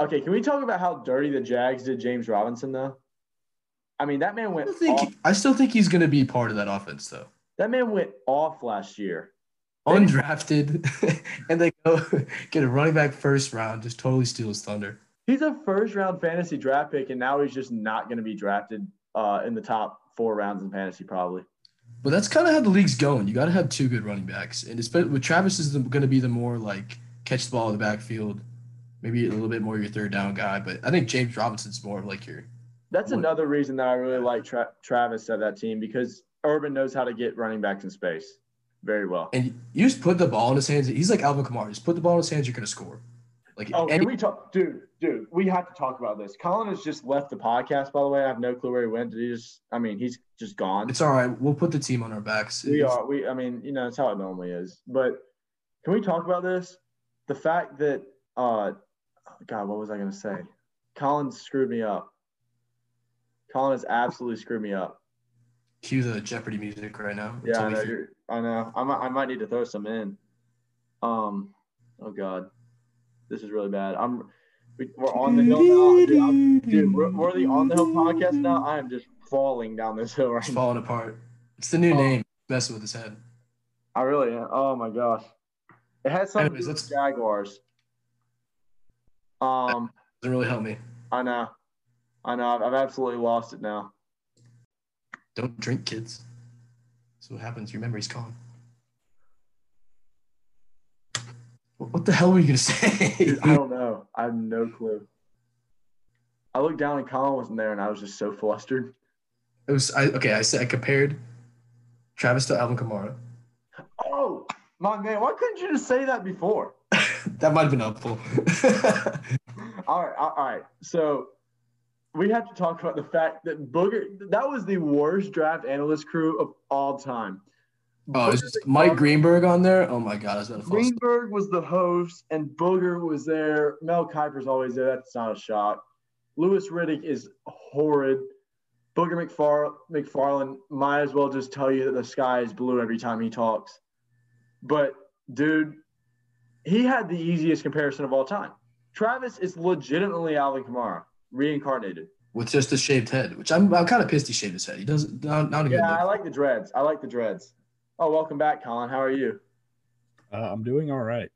Okay, can we talk about how dirty the Jags did James Robinson though? I mean, that man went still think, I still think he's going to be part of that offense though. That man went off last year. Undrafted, and they go get a running back first round, just totally steals thunder. He's a first round fantasy draft pick, and now he's just not going to be drafted uh, in the top four rounds in fantasy probably. But that's kind of how the league's going. You got to have two good running backs, and especially with Travis is going to be the more like catch the ball in the backfield, maybe a little bit more your third down guy. But I think James Robinson's more of like your That's What- another reason that I really like Tra- Travis at that team because Urban knows how to get running backs in space very well. and you just put the ball in his hands. He's like Alvin Kamara. Just put the ball in his hands, you're going to score. Like Oh, any- can we talk, dude? Dude, we have to talk about this. Colin has just left the podcast. By the way, I have no clue where he went. Did he just? I mean, he's just gone. it's all right. We'll put the team on our backs. we It's- are. We. I mean, you know, that's how it normally is. But can we talk about this? The fact that, uh, God, what was I going to say? Colin screwed me up. Colin has absolutely screwed me up. Cue the Jeopardy music right now. Yeah, I know. I know. I might, I might need to throw some in. Um, oh God, this is really bad. I'm. We, we're on the hill now, dude. I'm- dude we're, we're the on the hill podcast now. I am just falling down this hill right It's now. falling apart. It's the new Oh. name. Messing with his head. I really am. Oh my gosh, it has something Anyways, with Jaguars. Um, Doesn't really help me. I know, I know. I've, I've absolutely lost it now. Don't drink, kids. So what happens. Your memory's gone. What the hell were you gonna say? I don't know. I have no clue. I looked down and Colin wasn't there, and I was just so flustered. It was I okay. I said I compared Travis to Alvin Kamara. Oh, my man, why couldn't you just say that before? that might have been helpful. All right, all right. So we have to talk about the fact that Booger, that was the worst draft analyst crew of all time. oh, Booger just Mike Greenberg on there. Oh my god, I was about to fall asleep. Greenberg was the host, and Booger was there. Mel Kiper's always there. That's not a shock. Louis Riddick is horrid. Booger McFar- McFarland might as well just tell you that the sky is blue every time he talks. But, dude, he had the easiest comparison of all time. Travis is legitimately Alvin Kamara, reincarnated. with just a shaved head, which I'm, I'm kind of pissed he shaved his head. He doesn't not, not a good Yeah, I like the dreads. I like the dreads. Oh, welcome back, Colin. How are you? Uh, I'm doing all right.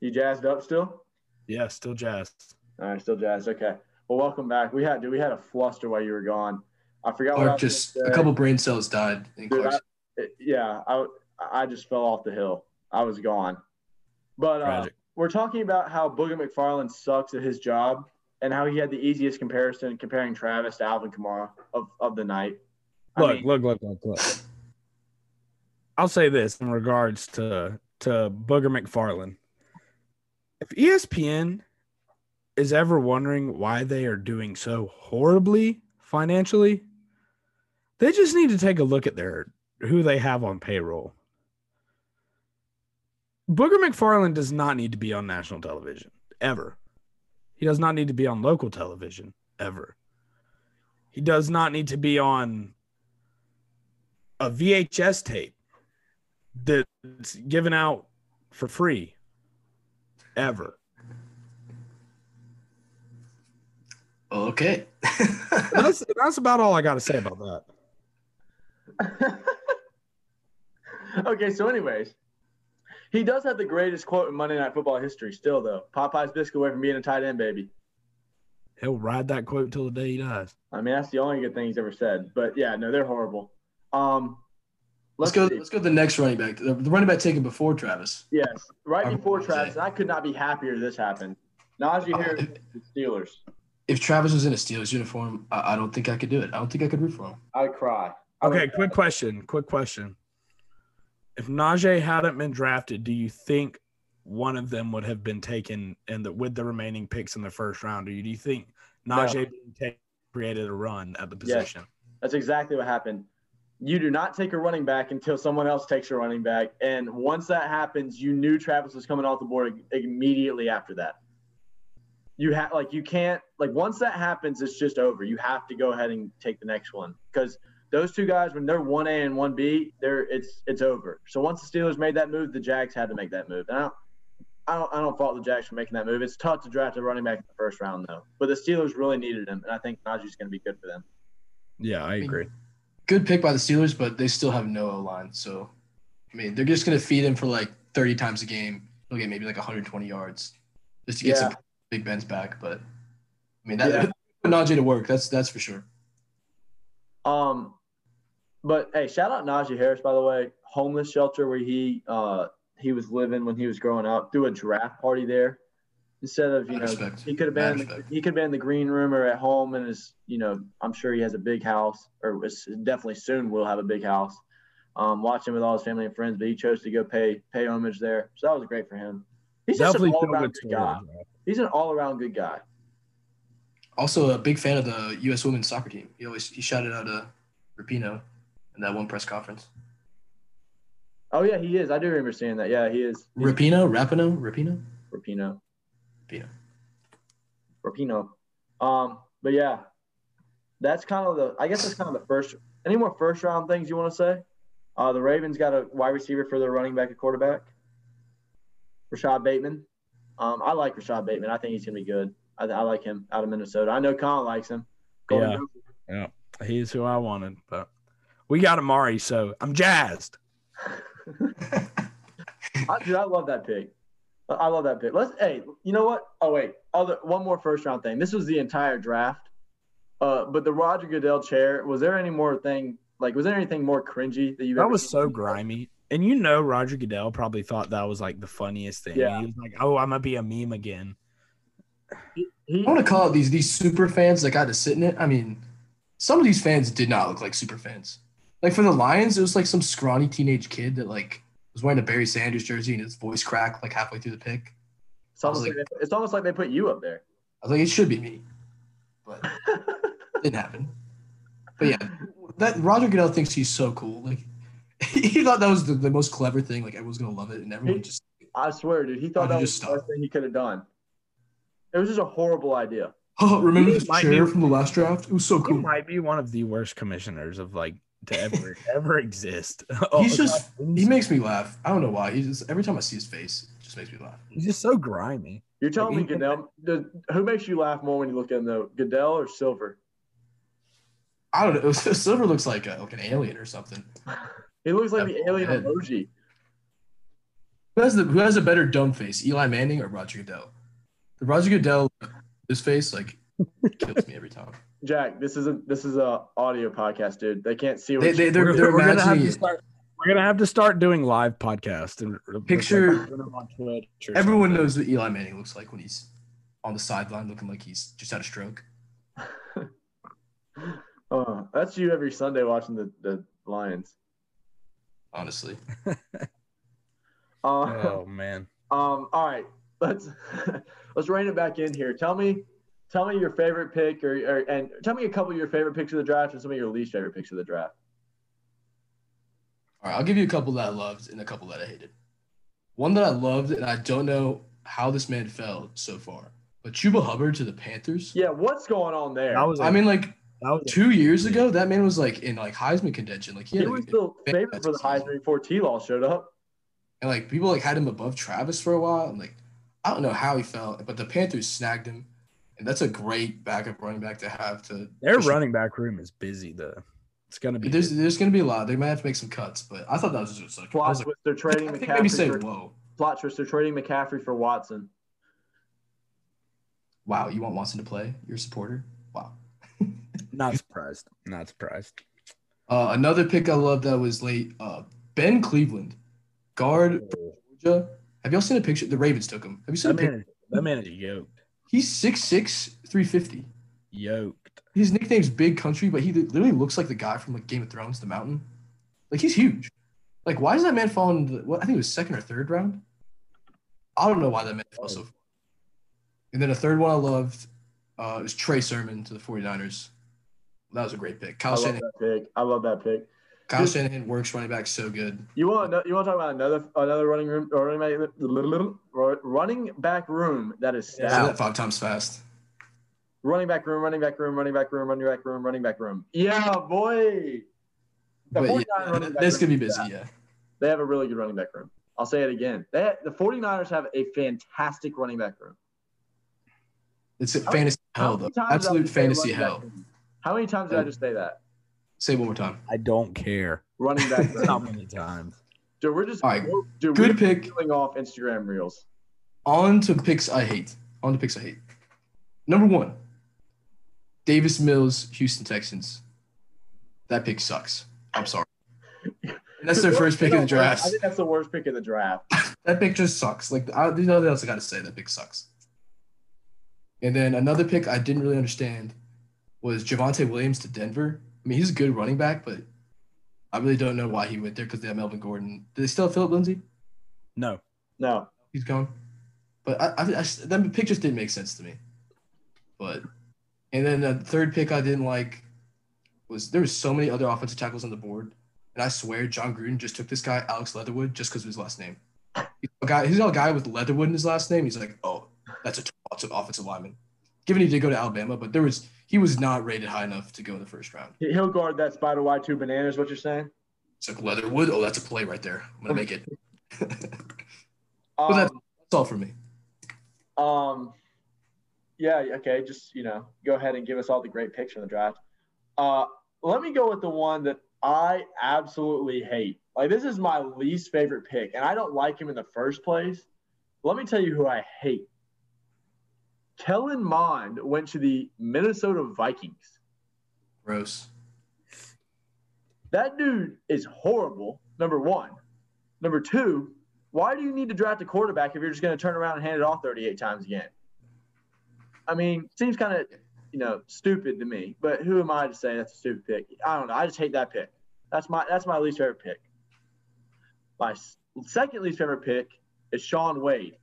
You jazzed up still? Yeah, still jazzed. All right, still jazzed. Okay. Well, welcome back. We had, dude, we had a fluster while you were gone. I forgot what I was just gonna a couple brain cells died in Dude, I- it- yeah, I, I just fell off the hill. I was gone. But uh, we're talking about how Booger McFarland sucks at his job and how he had the easiest comparison comparing Travis to Alvin Kamara of, of the night. I Look, mean, look, look, look, look. I'll say this in regards to to Booger McFarland. If ESPN is ever wondering why they are doing so horribly financially, they just need to take a look at their who they have on payroll. Booger McFarland does not need to be on national television ever. He does not need to be on local television ever. He does not need to be on a VHS tape that's given out for free ever. Okay. That's that's about all I got to say about that. okay, so anyways, he does have the greatest quote in Monday Night Football history. Still though, Popeye's biscuit away from being a tight end, baby. He'll ride that quote till the day he dies. I mean, that's the only good thing he's ever said. But yeah, no, they're horrible. Um, Let's go. Let's go to the next running back. The, the running back taken before Travis. Yes, right Our before Travis, Zay. and I could not be happier this happened. Najee Uh, Harris, if- the Steelers. If Travis was in a Steelers uniform, I, I don't think I could do it. I don't think I could root for him. I'd cry. I Okay, would- quick question. Quick question. If Najee hadn't been drafted, do you think one of them would have been taken and the with the remaining picks in the first round? Or do you think Najee being taken created a run at the position? Yes. position? That's exactly what happened. You do not take a running back until someone else takes a running back, and once that happens, you knew Travis was coming off the board immediately after that. You have like you can't like once that happens, it's just over. You have to go ahead and take the next one because those two guys, when they're one A and one B, they're it's it's over. So once the Steelers made that move, the Jags had to make that move. And I don't, I don't, I don't fault the Jags for making that move. It's tough to draft a running back in the first round though, but the Steelers really needed him, and I think Najee's going to be good for them. Yeah, I agree. Good pick by the Steelers, but they still have no O line. So, I mean, they're just gonna feed him for like 30 times a game. He'll get maybe like 120 yards just to get Yeah. some Big Ben's back. But I mean, that Yeah. put Najee to work. That's that's for sure. Um, but hey, shout out Najee Harris, by the way, homeless shelter where he uh he was living when he was growing up. Threw a draft party there instead of you Mad know respect. he could have been the, he could have been in the green room or at home and is you know I'm sure he has a big house or is- definitely soon will have a big house. Um, watching with all his family and friends, but he chose to go pay pay homage there, so that was great for him. He's just an all around good good guy. story. He's an all around good guy. Also, a big fan of the U.S. women's soccer team. He always he shouted out uh, Rapinoe in that one press conference. Oh yeah, he is. I do remember seeing that. Yeah, he is. Rapinoe, Rapinoe, Rapinoe, Rapinoe. Rapinoe. Rapinoe. Um, but yeah, that's kind of the. I guess that's kind of the first. Any more first round things you want to say? Uh, the Ravens got a wide receiver for their running back and quarterback. Rashod Bateman. Um, I like Rashod Bateman. I think he's gonna be good. I, I like him out of Minnesota. I know Colin likes him. Golden Yeah. Gopher. He's who I wanted, but we got Amari, so I'm jazzed. I, dude, I love that pick. I- I love that pick. Let's. Hey, you know what? Oh wait, other one more first round thing. This was the entire draft. Uh, but the Roger Goodell chair. Was there any more thing? Like, was there anything more cringy that you? That was so grimy. And you know Roger Goodell probably thought that was like the funniest thing. Yeah. He was like, Oh, I'm gonna be a meme again. He, I want to call out these these super fans that got to sit in it. I mean, some of these fans did not look like super fans. Like for the Lions, it was like some scrawny teenage kid that like was wearing a Barry Sanders jersey and his voice cracked like halfway through the pick. it's, almost like, it's almost like they put you up there. I was like, it should be me, but it didn't happen. But yeah, that Roger Goodell thinks he's so cool. Like he thought that was the, the most clever thing. Like everyone's gonna love it, and everyone just I swear, dude. He thought that was the best thing he could have done. It was just a horrible idea. oh remember He this might chair be- from the last draft? It was so He cool. might be one of the worst commissioners of like to ever ever exist. Oh, He's just God. he makes me laugh. I don't know why. He just every time I see his face, it just makes me laugh. he's just so grimy. You're telling Like, me Goodell? Does, who makes you laugh more when you look at him though? Goodell or Silver? I don't know. Silver looks like a, like an alien or something. He looks like the alien head. emoji. Who has the who has a better dumb face, Eli Manning or Roger Goodell? The Roger Goodell, his face like kills me every time. Jack, this is a this is a audio podcast, dude. They can't see what they, they, they're, We're, they're we're gonna have to start. We're gonna have to start doing live podcasts and Picture- like, put them on Twitch or Everyone something. knows what Eli Manning looks like when he's on the sideline looking like he's just had a stroke. Uh, that's you every Sunday watching the, the Lions. Honestly, Uh, Oh man. Um, all right, let's let's rein it back in here. Tell me, tell me your favorite pick, or, or and tell me a couple of your favorite picks of the draft and some of your least favorite picks of the draft. All right, I'll give you a couple that I loved and a couple that I hated. One that I loved, and I don't know how this man fell so far, but Chuba Hubbard to the Panthers. Yeah, what's going on there? I was. I mean, like that was two years ago, that man was like in like Heisman contention. Like he he had was like, the favorite for the Heisman before T. Law showed up. and like people like had him above Travis for a while. And like I don't know how he fell, but the Panthers snagged him, and that's a great backup running back to have. To Their push- running back room is busy though. It's gonna be. There's there's gonna be a lot. They might have to make some cuts, but I thought that was just like, I Plot was like they're trading I think maybe say McCaffrey. For, whoa. plot twist: they're trading McCaffrey for Watson. Wow, you want Watson to play? You're a supporter? Wow. not surprised. Not surprised. Uh, another pick I love that was late. Uh, ben Cleveland, guard for Georgia. Have y'all seen a picture? The Ravens took him. Have you seen That a picture? man, that man is yoked. He's 6'6", 350. Yoked. His nickname's Big Country, but he literally looks like the guy from like Game of Thrones, the Mountain. Like he's huge. Like why does that man fall in the, what I think it was second or third round? I don't know why that man fell so far. And then a third one I loved uh, was Trey Sermon to the 49ers. That was a great pick. I love Shanahan, that pick. I love that pick. Kyle Shanahan works running back so good. You want to, you want to talk about another another running room or running back, running back room that is Say stout. that five times fast. Running back room, running back room, running back room, running back room, running back room. Yeah, boy. The yeah, this could be busy. Yeah. They have a really good running back room. I'll say it again. They the 49ers have a fantastic running back room. It's a fantasy How hell, though. times did I Absolute fantasy hell. How many times did I just say that? Say it one more time. I don't care. Running back How many times? Dude, we're just All right, dude, Good we're pick. Killing off Instagram reels. On to picks I hate. On to picks I hate. Number one, Davis Mills, Houston Texans. That pick sucks. I'm sorry. And that's their first pick of the draft. I think that's the worst pick of the draft. That pick just sucks. Like I, there's nothing else I got to say. That pick sucks. And then another pick I didn't really understand was Javonte Williams to Denver. I mean, he's a good running back, but I really don't know why he went there because they have Melvin Gordon. Do they still have Phillip Lindsay? No. No. He's gone. But I, I, I that pick just didn't make sense to me. But and then the third pick I didn't like was there was so many other offensive tackles on the board, and I swear Jon Gruden just took this guy Alex Leatherwood just because of his last name. He's a guy, he's a guy with Leatherwood in his last name. He's like, oh, that's a top offensive lineman. Given he did go to Alabama, but there was he was not rated high enough to go in the first round. He'll guard that spider Y two bananas, what you're saying? It's like Leatherwood. Oh, that's a play right there. I'm gonna make it. that's Um, that's all for me. Um, yeah, okay. Just you know, go ahead and give us all the great picks from the draft. Uh, let me go with the one that I absolutely hate. Like this is my least favorite pick, and I don't like him in the first place. Let me tell you who I hate. Kellen Mond went to the Minnesota Vikings. Gross. That dude is horrible. Number one. Number two, why do you need to draft a quarterback if you're just going to turn around and hand it off 38 times again? I mean, seems kind of, you know, stupid to me. But who am I to say that's a stupid pick? I don't know. I just hate that pick. That's my that's my least favorite pick. My second least favorite pick is Shaun Wade.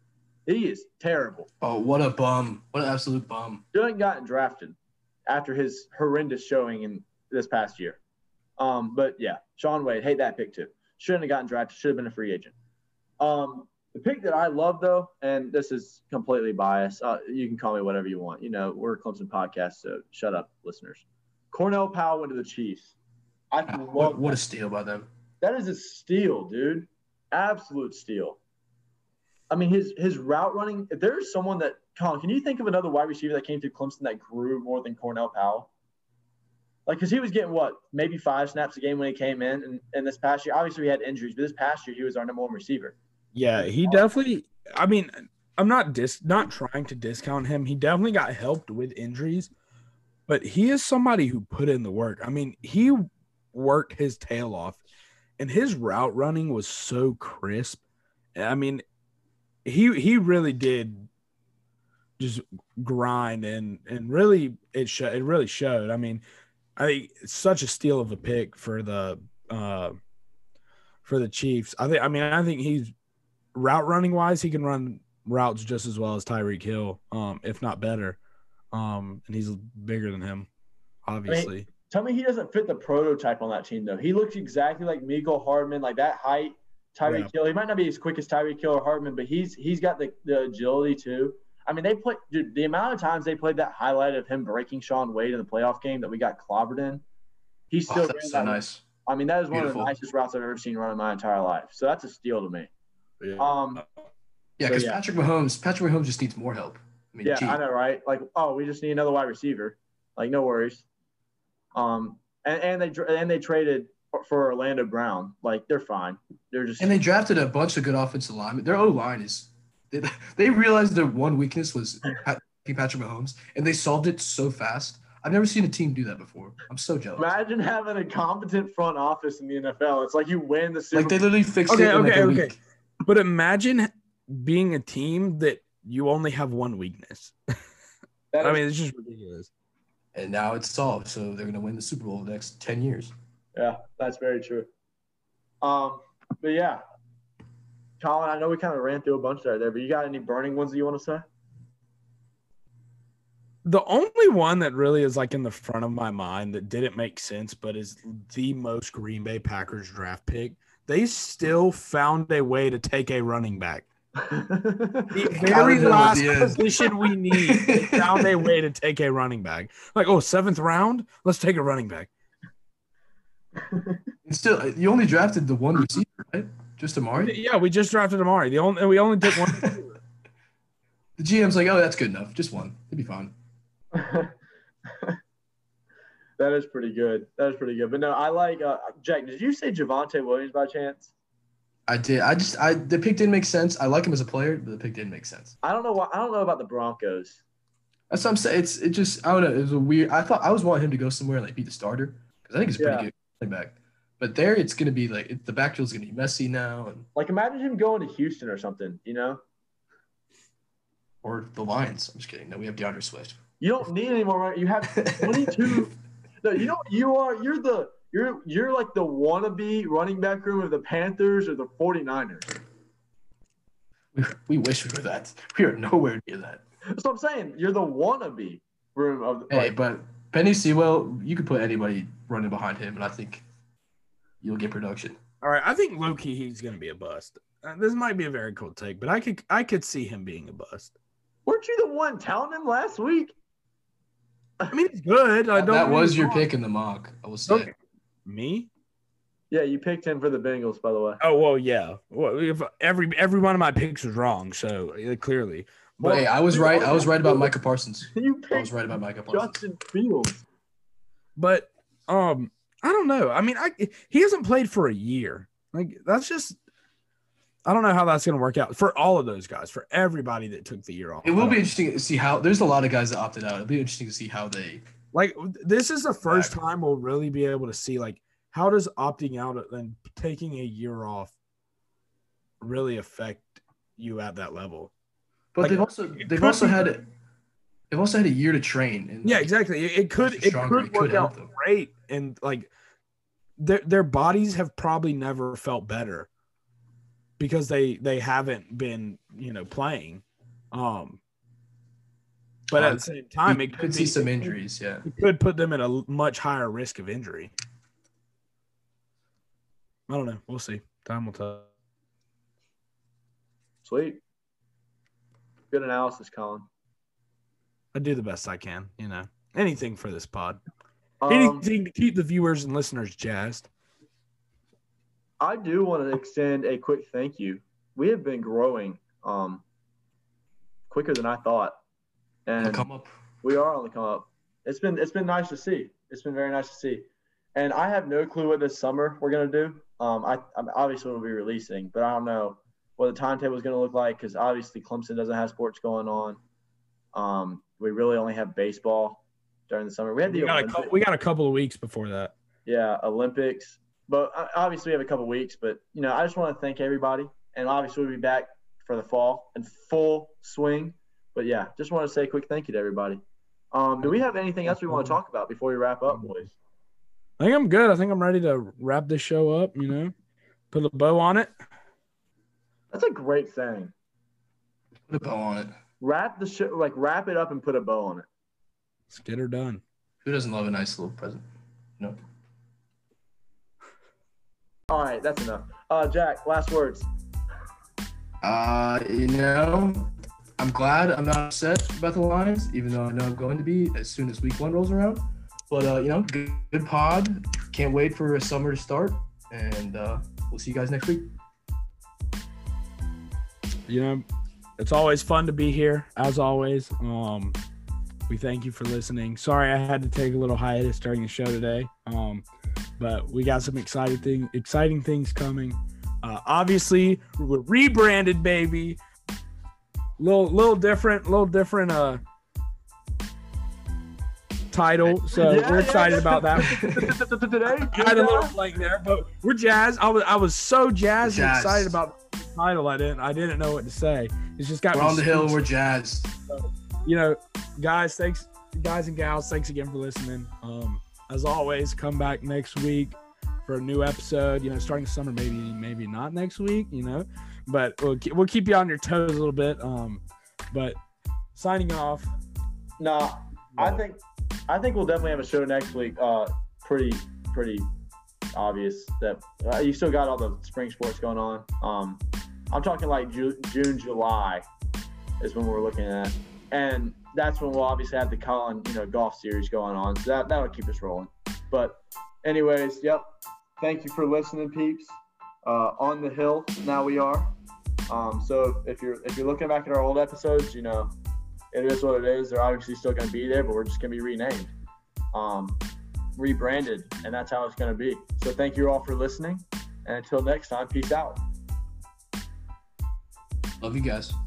He is terrible. Oh, what a bum! What an absolute bum! Shouldn't gotten drafted after his horrendous showing in this past year. Um, but yeah, Shaun Wade, hate that pick too. Shouldn't have gotten drafted. Should have been a free agent. Um, the pick that I love though, and this is completely biased. Uh, you can call me whatever you want. You know, we're a Clemson podcast, so shut up, listeners. Cornell Powell went to the Chiefs. I love What, what a steal by them! That is a steal, dude. Absolute steal. I mean, his his route running. If there's someone that, Colin, can you think of another wide receiver that came through Clemson that grew more than Cornell Powell? Like, because he was getting what, maybe five snaps a game when he came in, and, and this past year, obviously we had injuries, but this past year he was our number one receiver. Yeah, he definitely. I mean, I'm not dis not trying to discount him. He definitely got helped with injuries, but he is somebody who put in the work. I mean, he worked his tail off, and his route running was so crisp. I mean, he he really did just grind and and really it sho- it really showed. I mean, I think it's such a steal of a pick for the uh for the Chiefs. I think I mean I think he's route running wise, he can run routes just as well as Tyreek Hill, um, if not better. Um, and he's bigger than him, obviously. Tell me he doesn't fit the prototype on that team though. He looks exactly like Mecole Hardman, like that height. Tyreek Yeah. Hill. He might not be as quick as Tyreek Hill or Hardman, but he's he's got the, the agility too. I mean, they play dude, the amount of times they played that highlight of him breaking Shaun Wade in the playoff game that we got clobbered in. He Oh, still ran that's so that- nice. I mean, that is one of the nicest routes I've ever seen run in my entire life. So that's a steal to me. Um, Yeah, So, because yeah. Patrick Mahomes, Patrick Mahomes just needs more help. I mean, yeah, gee. I know, right? Like, oh, we just need another wide receiver. Like, no worries. Um, and, and they and they traded for- for Orlando Brown. Like, they're fine. They're just And they drafted a bunch of good offensive linemen. Their O line is they, they realized their one weakness was Patrick Mahomes, and they solved it so fast. I've never seen a team do that before. I'm so jealous. imagine having a competent front office in the NFL. It's like you win the Super Like they literally fixed Okay, it in like okay, a okay. week. But imagine being a team that you only have one weakness. That I is- mean, it's just ridiculous. And now it's solved. So they're gonna win the Super Bowl the next ten years. Yeah, that's very true. Um, but yeah, Colin, I know we kind of ran through a bunch right there, but you got any burning ones that you want to say? The only one that really is like in the front of my mind that didn't make sense, but is the most Green Bay Packers draft pick. They still found a way to take a running back. The very last position we need, they found a way to take a running back. Like, oh, seventh round, let's take a running back. And still, you only drafted the one receiver, right? Just Amari. Yeah, we just drafted Amari. The only we only took one. The GM's like, oh, that's good enough. Just one. It'd be fine. that is pretty good. That is pretty good. But no, I like uh, Jack. Did you say Javonte Williams by chance? I did. I just, I the pick didn't make sense. I like him as a player, but the pick didn't make sense. I don't know why. I don't know about the Broncos. That's what I'm saying. It's it just I don't know. It was a weird. I thought I was wanting him to go somewhere and like be the starter because I think he's a pretty Yeah. good running back. But there, it's gonna be like it, the backfield's gonna be messy now, and Like imagine him going to Houston or something. You know, or the Lions. I'm just kidding. No, we have D'Andre Swift. you don't need any more. Right? You have 22. no, you know you are. You're the you're you're like the wannabe running back room of the Panthers or the 49ers. We, we wish we were that. We are nowhere near that. That's what I'm saying. You're the wannabe room of the. Hey, like, but Penei Sewell, you could put anybody running behind him, and I think you'll get production. All right, I think low key he's going to be a bust. Uh, this might be a very cold take, but I could I could see him being a bust. weren't you the one telling him last week? I mean, he's good. I That, don't. that was your wrong. pick in the mock. I will say. Okay. Me? Yeah, you picked him for the Bengals, by the way. Oh well, yeah. Well, if every every one of my picks was wrong, so uh, clearly. But hey, I was right. I was right about Micah Parsons. You I was right about Micah Parsons. Justin Fields. But um, I don't know. I mean, I he hasn't played for a year. Like that's just. I don't know how that's going to work out for all of those guys, for everybody that took the year off. It will be interesting to see how. There's a lot of guys that opted out. It'll be interesting to see how they. like this is the first time we'll really be able to see like how does opting out and taking a year off really affect you at that level. But Like, they've also it they've also had they've also had a year to train. And Yeah, exactly. It, it could it stronger, could it could work help out them. great, and like their their bodies have probably never felt better because they they haven't been you know playing. Um, but Uh, at the same time, it could could see be- some injuries. Yeah. It could put them at a much higher risk of injury. I don't know. We'll see. Time will tell. Sweet. Good analysis, Colin. I do the best I can. You know, anything for this pod. Um, anything to keep the viewers and listeners jazzed. I do want to extend a quick thank you. We have been growing um, quicker than I thought, and come up. we are on the come up. It's been it's been nice to see. It's been very nice to see, and I have no clue what this summer we're gonna do. Um, I I'm obviously we'll be releasing, but I don't know what the timetable is gonna look like because obviously Clemson doesn't have sports going on. Um, we really only have baseball during the summer. We had the We got, a couple, we got a couple of weeks before that. Yeah, Olympics. But uh, obviously, we have a couple weeks. But you know, I just want to thank everybody, and obviously, we'll be back for the fall in full swing. But yeah, just want to say a quick thank you to everybody. Um, do we have anything else we want to talk about before we wrap up, boys? I think I'm good. I think I'm ready to wrap this show up. You know, put a bow on it. That's a great thing. Put a bow on it. Wrap the shit like wrap it up and put a bow on it. Let's get her done. Who doesn't love a nice little present? No. All right, that's enough. Uh, Jack, last words. Uh, you know, I'm glad I'm not upset about the Lions, even though I know I'm going to be as soon as week one rolls around. But uh, you know, good, good pod. Can't wait for a summer to start, and uh, we'll see you guys next week. You know, it's always fun to be here, as always. Um, we thank you for listening. Sorry I had to take a little hiatus during the show today. Um, but we got some exciting thing, exciting things coming. Uh, obviously, we're rebranded, baby. Little, little different, little different. Uh, title. So Yeah, we're excited yeah. about that. Today, I had a little blank there, but we're jazzed. I was I was so jazzed and Jazzed. excited about title. I didn't I didn't know what to say. It's just got We're me on the hill. We're jazzed. you know, guys, thanks, guys and gals, thanks again for listening. Um, as always, come back next week for a new episode. You know, starting summer, maybe maybe not next week. You know, but we'll keep, we'll keep you on your toes a little bit. Um, but signing off. No, I think I think we'll definitely have a show next week. Uh, pretty pretty obvious that uh, you still got all the spring sports going on. Um, I'm talking like Ju- June, July is when we're looking at, and that's when we'll obviously have the Colin, you know, golf series going on. So that that'll keep us rolling. But, anyways, yep. Thank you for listening, peeps. Uh, on the hill, now we are. Um, so if you're if you're looking back at our old episodes, you know, it is what it is. They're obviously still going to be there, but we're just going to be renamed, um, rebranded, and that's how it's going to be. So thank you all for listening, and until next time, peace out. Love you guys.